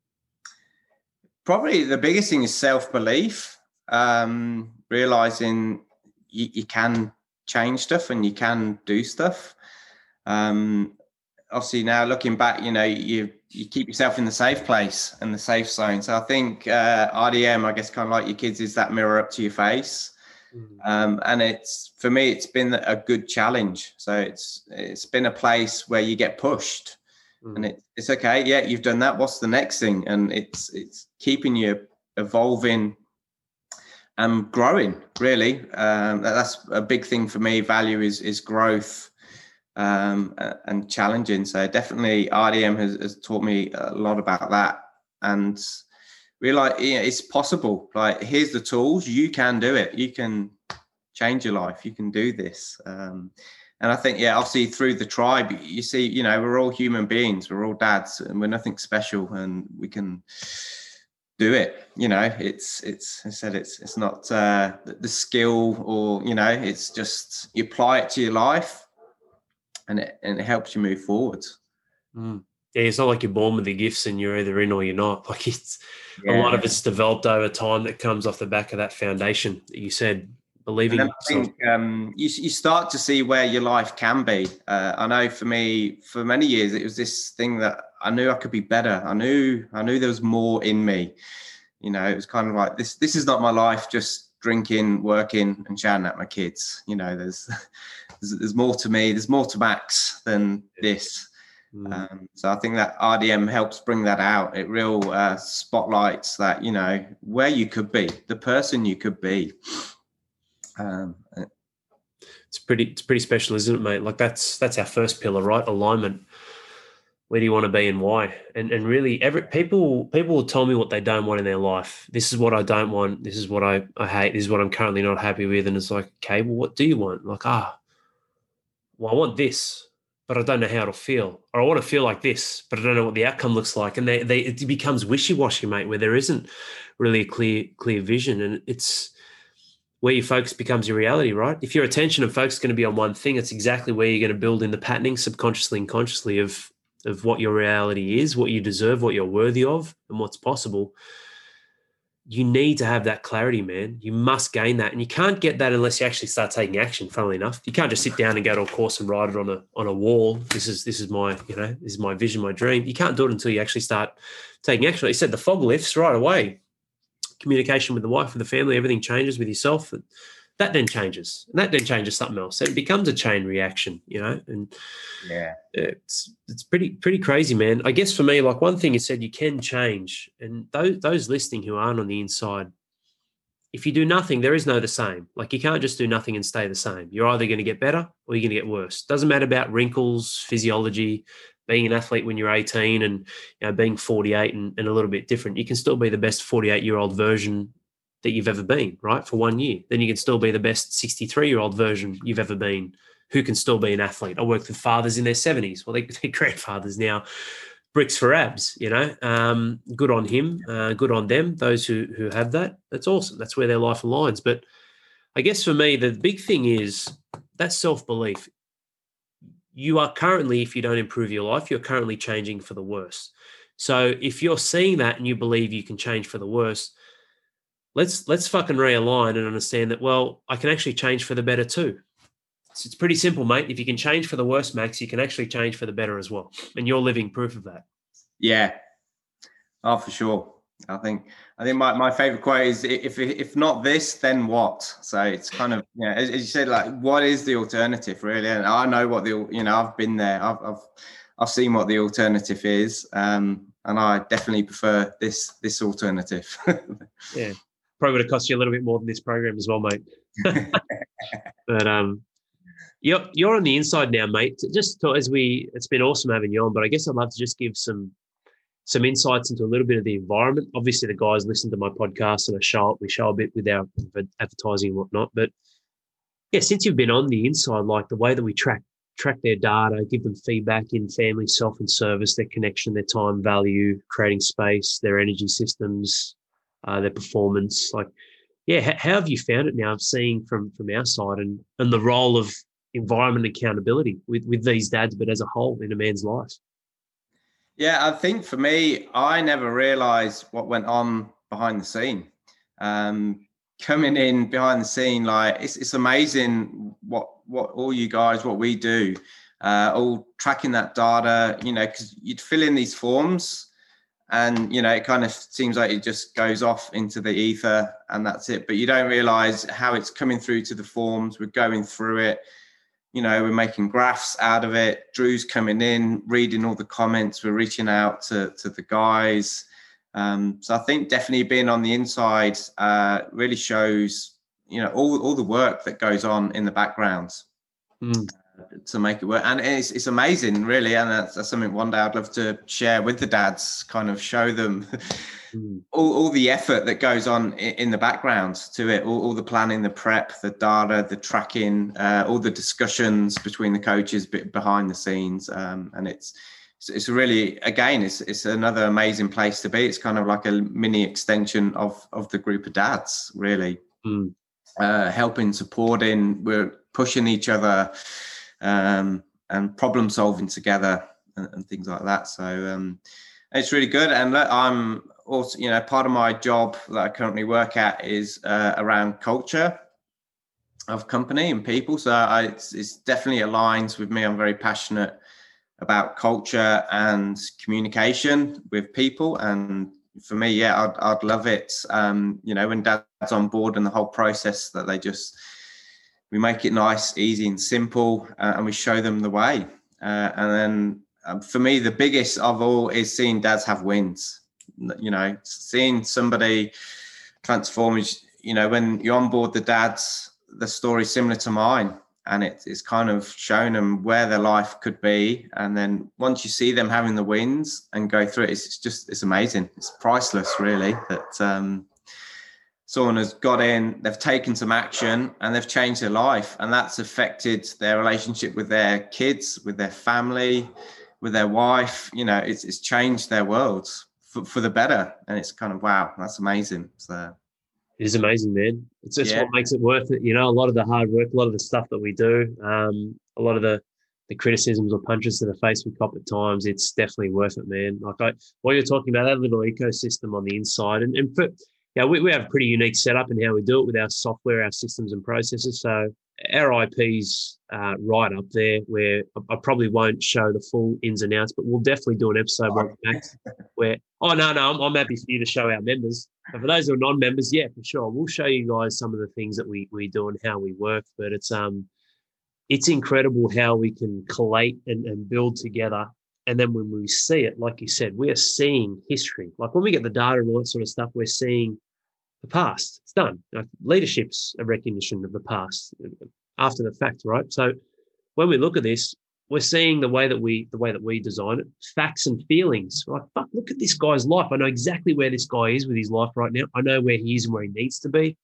Probably the biggest thing is self belief, um, realizing you, you, can change stuff and you can do stuff. Um, obviously, now looking back, you know, you you keep yourself in the safe place and the safe zone. So I think uh, RDM, I guess, kind of like your kids, is that mirror up to your face. Mm-hmm. Um, and it's for me, it's been a good challenge. So it's it's been a place where you get pushed, mm-hmm. and it, it's okay. Yeah, you've done that. What's the next thing? And it's it's keeping you evolving and growing. Really, um, that's a big thing for me. Value is is growth um, and challenging. So definitely RDM has, has, taught me a lot about that and realize you know, it's possible. Like here's the tools, you can do it. You can change your life. You can do this. Um, and I think, yeah, obviously through the tribe, you see, you know, we're all human beings. We're all dads, and we're nothing special, and we can do it. You know, it's it's I said it's it's not uh, the skill or you know, it's just you apply it to your life and it, and it helps you move forward. Mm. Yeah, it's not like you're born with the gifts and you're either in or you're not. [laughs] Like it's yeah. a lot of it's developed over time that comes off the back of that foundation that you said. Believing. I think um, you you start to see where your life can be. Uh, I know for me, for many years, it was this thing that I knew I could be better. I knew I knew there was more in me. You know, it was kind of like this. This is not my life. Just drinking, working, and shouting at my kids. You know, there's [laughs] there's, there's more to me. There's more to Max than this. Mm. Um, so I think that RDM helps bring that out. It real uh, spotlights that you know where you could be, the person you could be. Um, it's pretty, it's pretty special, isn't it, mate? Like that's that's our first pillar, right? Alignment. Where do you want to be and why? And and really, every people people will tell me what they don't want in their life. This is what I don't want. This is what I, I hate. This is what I'm currently not happy with. And it's like, okay, well, what do you want? Like, ah, well, I want this, but I don't know how it'll feel, or I want to feel like this, but I don't know what the outcome looks like, and they, they it becomes wishy washy, mate, where there isn't really a clear clear vision, and it's where your focus becomes your reality, right? If your attention and focus is going to be on one thing, it's exactly where you're going to build in the patterning subconsciously and consciously of of what your reality is, what you deserve, what you're worthy of, and what's possible you need to have that clarity, man. You must gain that, and you can't get that unless you actually start taking action. Funnily enough, you can't just sit down and go to a course and write it on a on a wall. This is this is my you know this is my vision, my dream. You can't do it until you actually start taking action. Like you said the fog lifts right away. Communication with the wife, with the family, everything changes with yourself that then changes. And that then changes something else. And it becomes a chain reaction you know and yeah. it's it's pretty pretty crazy man. I guess for me like one thing you said you can change. And those those listening who aren't on the inside if you do nothing there is no the same. Like you can't just do nothing and stay the same. You're either going to get better or you're going to get worse. Doesn't matter about wrinkles physiology being an athlete when you're 18 and you know, being 48 and, and a little bit different. You can still be the best 48 year old version that you've ever been, right? For one year. Then you can still be the best 63 year old version you've ever been who can still be an athlete. I worked with fathers in their 70s. Well, they, [laughs] they're grandfathers now. Bricks for abs, you know. Um, good on him. Uh, good on them. Those who who have that, that's awesome. That's where their life aligns. But I guess for me, the big thing is that self belief. You are currently, if you don't improve your life, you're currently changing for the worse. So if you're seeing that and you believe you can change for the worse, let's let's fucking realign and understand that well i can actually change for the better too it's, it's pretty simple, mate. If you can change for the worse, Max, you can actually change for the better as well. And you're living proof of that. Yeah. Oh, for sure. I think I think my, my favorite quote is if if not this, then what? So it's kind of yeah, as, as, you said, like what is the alternative really? And I know what the you know I've been there. I've I've, I've seen what the alternative is, um, and I definitely prefer this this alternative. [laughs] yeah, probably would have cost you a little bit more than this program as well, mate. [laughs] [laughs] but um, you're you're on the inside now, mate. Just as we, it's been awesome having you on. But I guess I'd love to just give some some insights into a little bit of the environment. Obviously, the guys listen to my podcast and I show we show a bit with our advertising and whatnot. But yeah, since you've been on the inside, like the way that we track track their data, give them feedback in family, self and service, their connection, their time value, creating space, their energy systems, uh, their performance. Like, yeah, how, how have you found it now? Seeing from from our side and and the role of environment accountability with with these dads, but as a whole in a man's life. Yeah, I think for me, I never realized what went on behind the scene. Um, coming in behind the scene, like it's, it's amazing what what all you guys, what we do, uh, all tracking that data. You know, because you'd fill in these forms, and you know it kind of seems like it just goes off into the ether, and that's it. But you don't realize how it's coming through to the forms. We're going through it you know, we're making graphs out of it. Drew's coming in, reading all the comments. We're reaching out to, to the guys. Um, so I think definitely being on the inside uh, really shows, you know, all, all the work that goes on in the background mm. To make it work. And it's, it's amazing, really. And that's, that's something one day I'd love to share with the dads, kind of show them mm. [laughs] all, all the effort that goes on in, in the background to it, all, all, the planning, the prep, the data, the tracking, uh, all the discussions between the coaches behind the scenes. Um, and it's, it's really again it's it's another amazing place to be it's kind of like a mini extension of of the group of dads really mm. uh, helping supporting we're pushing each other um, and problem solving together and, and, things like that so um, it's really good and i'm also, you know, part of my job that I currently work at is uh, around culture of company and people. So I, it's, it's definitely aligns with me. I'm very passionate about culture and communication with people. And for me, yeah, I'd, I'd love it. Um, you know, when dad's on board and the whole process that they just, we make it nice, easy and simple uh, and we show them the way. Uh, and then um, for me, the biggest of all is seeing dads have wins you know, seeing somebody transform is, you know, when you're on board the dads, the story similar to mine. And it, it's kind of shown them where their life could be. And then once you see them having the wins and go through it, it's, it's just, it's amazing. It's priceless, really, that um, someone has got in, they've taken some action and they've changed their life. And that's affected their relationship with their kids, with their family, with their wife. You know, it's, it's changed their worlds for, for the better. And it's kind of wow, that's amazing. So it is amazing, man. It's just yeah. what makes it worth it. You know, a lot of the hard work, a lot of the stuff that we do, um, a lot of the the criticisms or punches to the face we cop at times, it's definitely worth it, man. Like I, what you're talking about, that little ecosystem on the inside, and and for yeah, we, we have a pretty unique setup in how we do it with our software, our systems and processes. So our IP's uh, right up there where I, I, probably won't show the full ins and outs, but we'll definitely do an episode oh. Max where, oh, no, no, I'm, I'm, happy for you to show our members. But for those who are non members, yeah, for sure. We'll show you guys some of the things that we, we do and how we work. But it's, um, it's incredible how we can collate and, and build together. And then when we see it, like you said, we are seeing history. Like when we get the data and all that sort of stuff, we're seeing the past. It's done. Like leadership's a recognition of the past after the fact, right? So when we look at this, we're seeing the way that we the way that we design it, facts and feelings. Like, fuck, look at this guy's life. I know exactly where this guy is with his life right now. I know where he is and where he needs to be.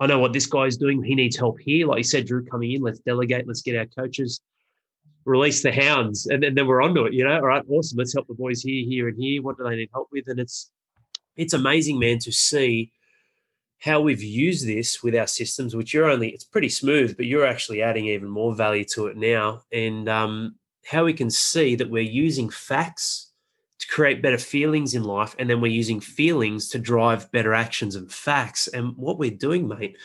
I know what this guy is doing. He needs help here. Like you said, Drew coming in, let's delegate, let's get our coaches, release the hounds, and then, we're onto it, you know. All right, awesome. Let's help the boys here, here, and here. What do they need help with? And it's it's amazing, man, to see how we've used this with our systems, which you're only, it's pretty smooth, but you're actually adding even more value to it now. And um, how we can see that we're using facts to create better feelings in life. And then we're using feelings to drive better actions and facts. And what we're doing, mate,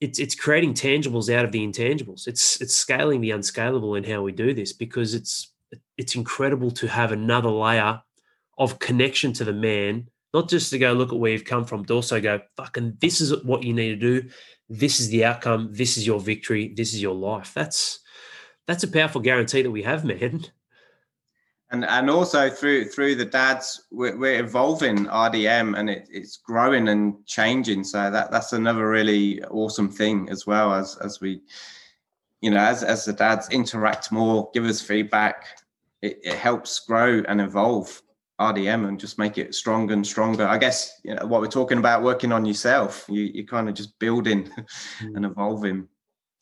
it's it's creating tangibles out of the intangibles. It's it's scaling the unscalable in how we do this because it's it's incredible to have another layer of connection to the man, not just to go look at where you've come from, but also go, fucking this is what you need to do. This is the outcome. This is your victory. This is your life. That's that's a powerful guarantee that we have, man. And and also through through the dads, we're, we're evolving RDM and it, it's growing and changing. So that that's another really awesome thing as well as as we, you know, as as the dads interact more, give us feedback, it, it helps grow and evolve RDM and just make it stronger and stronger. I guess you know what we're talking about, working on yourself. You you're kind of just building [laughs] and mm. evolving.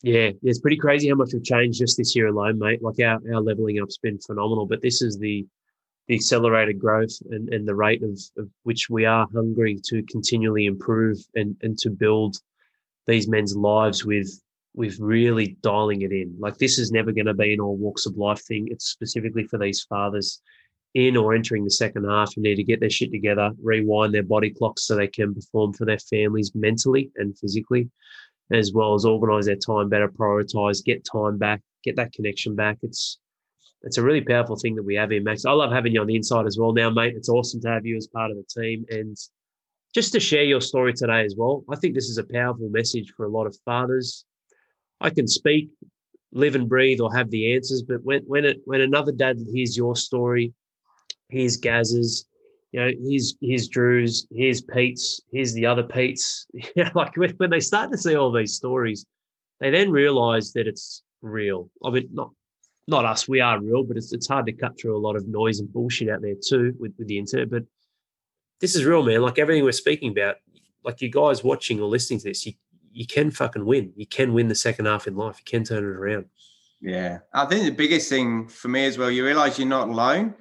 Yeah, it's pretty crazy how much we've changed just this year alone, mate. Like our, our leveling up's been phenomenal, but this is the the accelerated growth and, and the rate of, of which we are hungry to continually improve and, and to build these men's lives with with really dialing it in. Like this is never going to be an all walks of life thing. It's specifically for these fathers in or entering the second half who need to get their shit together, rewind their body clocks so they can perform for their families mentally and physically as well as organize their time better, prioritize, get time back, get that connection back. It's it's a really powerful thing that we have here, Max. I love having you on the inside as well now, mate. It's awesome to have you as part of the team and just to share your story today as well. I think this is a powerful message for a lot of fathers. I can speak, live and breathe, or have the answers, but when when it when another dad hears your story, hears Gaz's, you know, here's here's Drew's, here's Pete's, here's the other Pete's. [laughs] Yeah, like when, when they start to see all these stories, they then realize that it's real. I mean, not not us, we are real, but it's it's hard to cut through a lot of noise and bullshit out there too with, with the internet. But this is real, man. Like everything we're speaking about, like you guys watching or listening to this, you you can fucking win. You can win the second half in life. You can turn it around. Yeah. I think the biggest thing for me as well, you realize you're not alone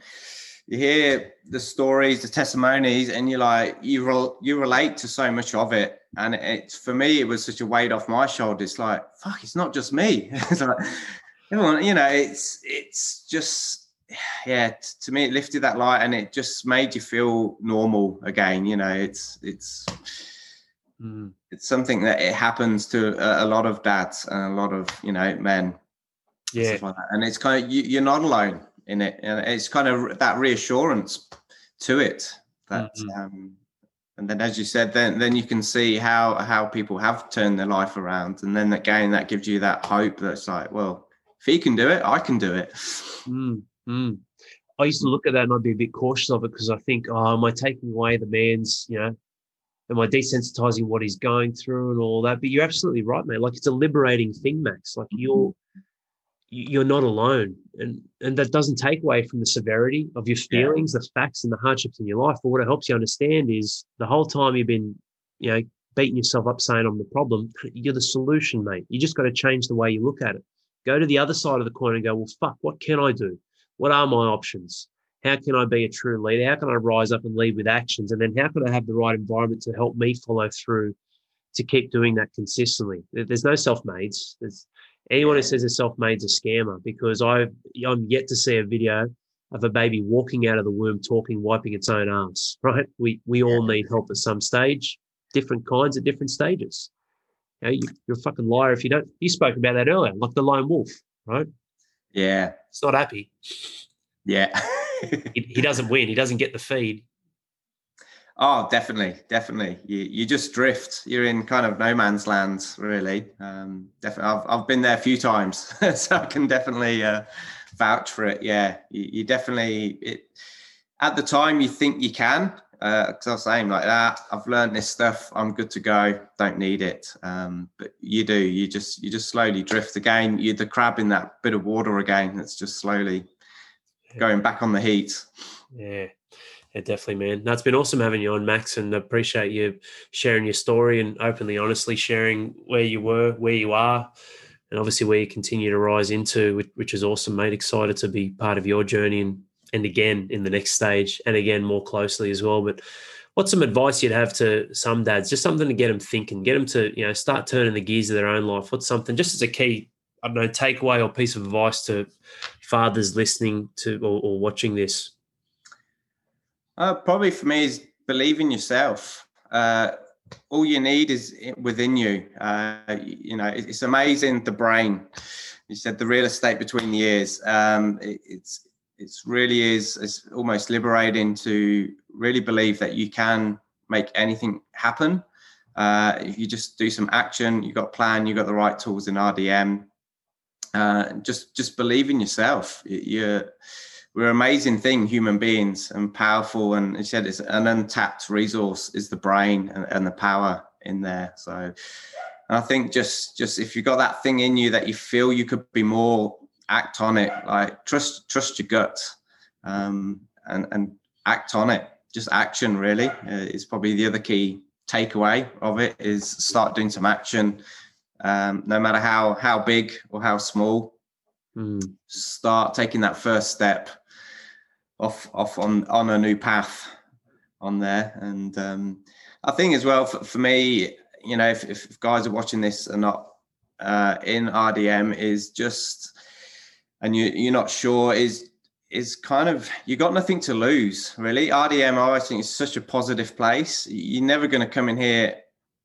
you hear the stories, the testimonies, and you're like, you re- you relate to so much of it. And it's for me, it was such a weight off my shoulders. Like, fuck, it's not just me. [laughs] it's like, everyone, you know, it's it's just yeah. To me, it lifted that light, and it just made you feel normal again. You know, it's it's. Mm. It's something that it happens to a, a, lot of dads and a lot of you know men, yeah. Like and it's kind of you, you're not alone in it, and it's kind of that reassurance to it that. Mm-hmm. Um, and then, as you said, then then you can see how how people have turned their life around, and then again that gives you that hope that's like, well, if he can do it, I can do it. Mm-hmm. I used to look at that and I'd be a bit cautious of it because I think, oh, am I taking away the man's, you know, am I desensitizing what he's going through and all that? But you're absolutely right, man. Like it's a liberating thing, Max. Like you're you're not alone. And and that doesn't take away from the severity of your feelings yeah. the facts and the hardships in your life. But what it helps you understand is the whole time you've been you know beating yourself up saying i'm the problem you're the solution mate. You just got to change the way you look at it. Go to the other side of the coin and go well fuck what can i do? What are my options? How can i be a true leader? How can i rise up and lead with actions? And then how can i have the right environment to help me follow through to keep doing that consistently? There's no self-mades there's Anyone who says they're self-made is a scammer because I've I'm yet to see a video of a baby walking out of the womb, talking, wiping its own ass. [laughs] Right? We we all need help at some stage, different kinds at different stages. You know, you, you're a fucking liar if you don't. You spoke about that earlier, like the lone wolf, right? Yeah, it's not happy. Yeah, [laughs] he, he doesn't win. He doesn't get the feed. Oh, definitely, definitely. You you just drift. You're in kind of no man's land, really. Um, definitely, I've I've been there a few times, [laughs] so I can definitely uh, vouch for it. Yeah, you, you, definitely. It at the time you think you can, because uh, I was saying like that. Ah, I've learned this stuff. I'm good to go. Don't need it. Um, but you do. You just you just slowly drift again. You're the crab in that bit of water again. That's just slowly going back on the heat. Yeah. Yeah, definitely, man. That's been awesome having you on, Max, and appreciate you sharing your story and openly, honestly sharing where you were, where you are, and obviously where you continue to rise into, which, is awesome, mate. Excited to be part of your journey and and again in the next stage, and again more closely as well. But what's some advice you'd have to some dads? Just something to get them thinking, get them to you know start turning the gears of their own life. What's something just as a key I don't know takeaway or piece of advice to fathers listening to or, or watching this? Uh, probably for me is believe in yourself. Uh, all you need is within you. Uh, you know, it's amazing the brain. You said the real estate between the ears. Um, it, it's it's really is it's almost liberating to really believe that you can make anything happen. Uh, if you just do some action, you got a plan, you got the right tools in RDM. Uh, just just believe in yourself. You're we're an amazing thing, human beings, and powerful. And he said it's an untapped resource is the brain and, and the power in there. So, and I think just just if you got that thing in you that you feel you could be more, act on it. Like trust trust your gut, um, and and act on it. Just action really uh, is probably the other key takeaway of it is start doing some action, um, no matter how how big or how small. Mm. Start taking that first step off off on on a new path on there. And um, I think as well for, for me, you know, if, if guys are watching this and not uh, in RDM, is just and you you're not sure is is kind of you got nothing to lose really. RDM, I think is such a positive place. You're never going to come in here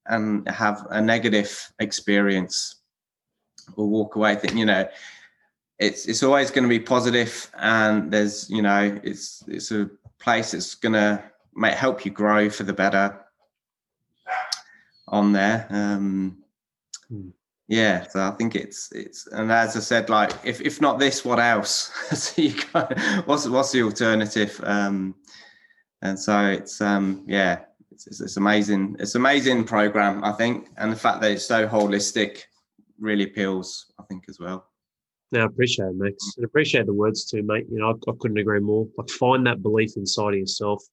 and have a negative experience or walk away thinking, you know, it's it's always going to be positive and there's you know it's it's a place that's going to make help you grow for the better on there um hmm. yeah so i think it's it's and as i said like if if not this what else? [laughs] So you what's what's the alternative? Um and so it's um yeah it's, it's, it's amazing it's amazing program i think and the fact that it's so holistic really appeals i think as well no, I appreciate it, Max. And appreciate the words too, mate. You know, I, I couldn't agree more. Like, find that belief inside of yourself.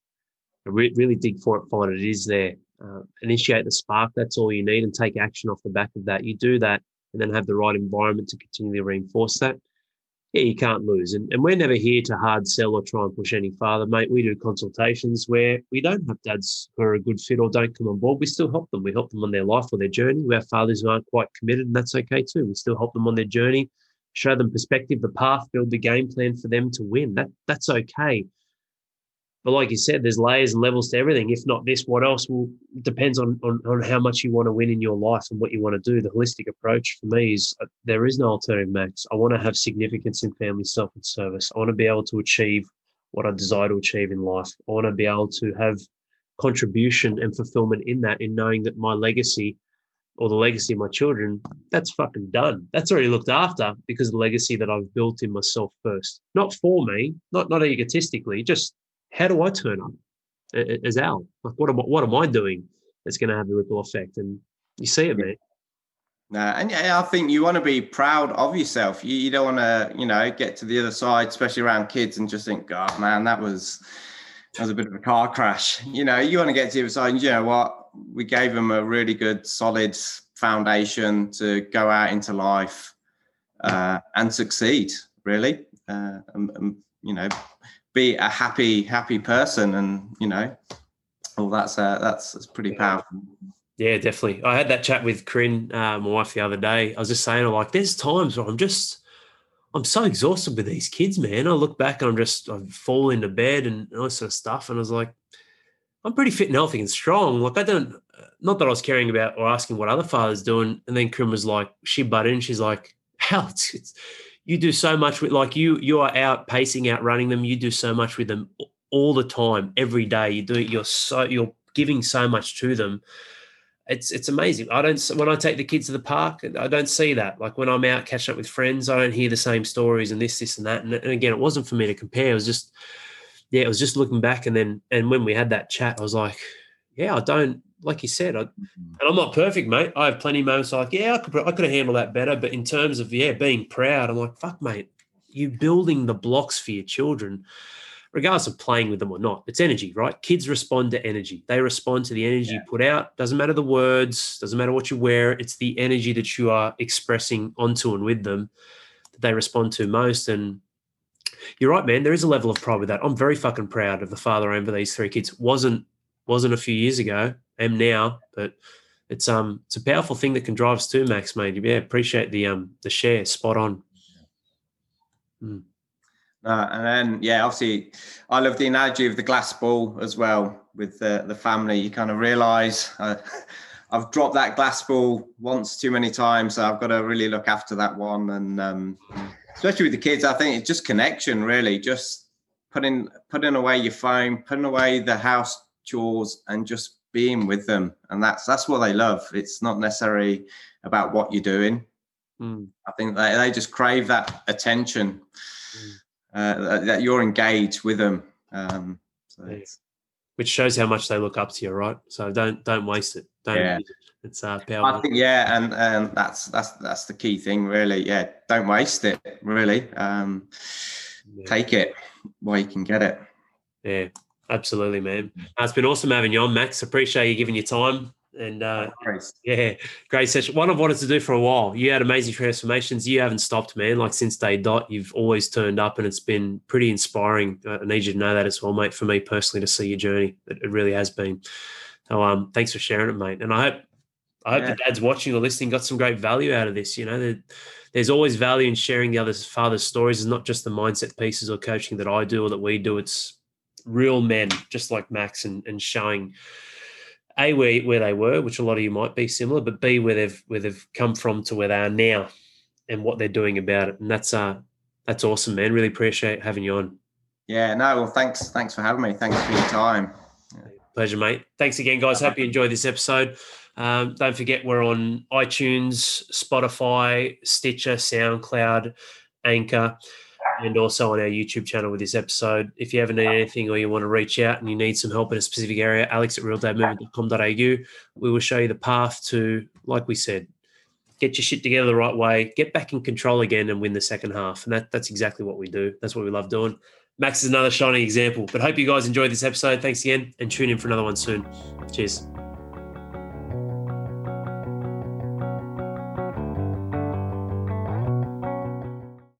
Re- really dig for it, find it. It is there. Uh, initiate the spark. That's all you need, and take action off the back of that. You do that, and then have the right environment to continually reinforce that. Yeah, you can't lose. And, and we're never here to hard sell or try and push any farther, mate. We do consultations where we don't have dads who are a good fit or don't come on board. We still help them. We help them on their life or their journey. We have fathers who aren't quite committed, and that's okay too. We still help them on their journey show them perspective, the path, build the game plan for them to win. That that's okay. But like you said, there's layers and levels to everything. If not this, what else? Well, depends on, on on how much you want to win in your life and what you want to do. The holistic approach for me is uh, there is no alternative, Max. I want to have significance in family self and service. I want to be able to achieve what I desire to achieve in life. I want to be able to have contribution and fulfillment in that, in knowing that my legacy or the legacy of my children, that's fucking done. That's already looked after because of the legacy that I've built in myself first. Not for me, not not egotistically, just how do I turn up as Al? Like what am I, what am I doing that's going to have a ripple effect? And you see it, man. No, and yeah, I think you want to be proud of yourself. You, you don't want to, you know, get to the other side, especially around kids, and just think, God, man, that was that was a bit of a car crash. You know, you want to get to the other side, and you know what? We gave them a really good, solid foundation to go out into life uh, and succeed. Really, uh, and, and, you know, be a happy, happy person, and you know, well, that's uh, that's that's pretty powerful. Yeah, definitely. I had that chat with Corinne, uh, my wife, the other day. I was just saying, like, there's times where I'm just, I'm so exhausted with these kids, man. I look back and I'm just, I fall into bed and all this sort of stuff. And I was like, I'm pretty fit and healthy and strong. Like I don't, not that I was caring about or asking what other fathers doing. And then Krim was like, she butted in. She's like, [laughs] hell, it's, it's, you do so much with like you, you are out pacing, out running them. You do so much with them all the time, every day. You do it. You're so, you're giving so much to them. It's, it's amazing. I don't, when I take the kids to the park, I don't see that. Like when I'm out catching up with friends, I don't hear the same stories and this, this and that. And, and again, it wasn't for me to compare. It was just, yeah, it was just looking back and then and when we had that chat, I was like, yeah, I don't like you said, I, mm-hmm. and I'm not perfect, mate. I have plenty of moments like, yeah, I could I could have handled that better. But in terms of yeah, being proud, I'm like, fuck, mate, you building the blocks for your children, regardless of playing with them or not. It's energy, right? Kids respond to energy. They respond to the energy yeah. you put out. Doesn't matter the words, doesn't matter what you wear. It's the energy that you are expressing onto and with them that they respond to most. And you're right, man. There is a level of pride with that. I'm very fucking proud of the father I am for these three kids. wasn't wasn't a few years ago. Am now, but it's um it's a powerful thing that can drive us too, Max. Mate, yeah, appreciate the um the share. Spot on. Mm. Uh, and then yeah, obviously, I love the analogy of the glass ball as well. with the, the family, you kind of realize uh, [laughs] I've dropped that glass ball once too many times. So I've got to really look after that one. And um, especially with the kids, I think it's just connection, really. Just putting putting away your phone, putting away the house chores, and just being with them. And that's that's what they love. It's not necessarily about what you're doing. Mm. I think they, they just crave that attention, mm. uh, that, that, you're engaged with them. Um, so yeah. Which shows how much they look up to you, right? So don't don't waste it. Don't yeah. It. It's uh, powerful. I think yeah, and and that's that's that's the key thing, really. Yeah, don't waste it. Really, um, yeah. take it while you can get it. Yeah, absolutely, man. Uh, it's been awesome having you on, Max. Appreciate you giving your time. And uh, yeah, great session. One I've wanted to do for a while. You had amazing transformations. You haven't stopped, man. Like since day dot, you've always turned up, and it's been pretty inspiring. I need you to know that as well, mate. For me personally, to see your journey, it, it really has been. So, um, thanks for sharing it, mate. And I hope, I hope yeah. the dads watching or listening got some great value out of this. You know, there's always value in sharing the other father's stories. It's not just the mindset pieces or coaching that I do or that we do. It's real men, just like Max, and, and showing a where where they were, which a lot of you might be similar, but b where they've where they've come from to where they are now, and what they're doing about it. And that's uh that's awesome, man. Really appreciate having you on. Yeah, no, well, thanks, thanks for having me. Thanks for your time. Pleasure, mate. Thanks again, guys. Hope you enjoyed this episode. Um, don't forget, we're on iTunes, Spotify, Stitcher, SoundCloud, Anchor and also on our YouTube channel with this episode. If you ever need anything or you want to reach out and you need some help in a specific area, alex at realdadmovement.com.au. We will show you the path to, like we said, get your shit together the right way, get back in control again and win the second half. And that, that's exactly what we do. That's what we love doing. Max is another shining example. But hope you guys enjoyed this episode. Thanks again and tune in for another one soon. Cheers.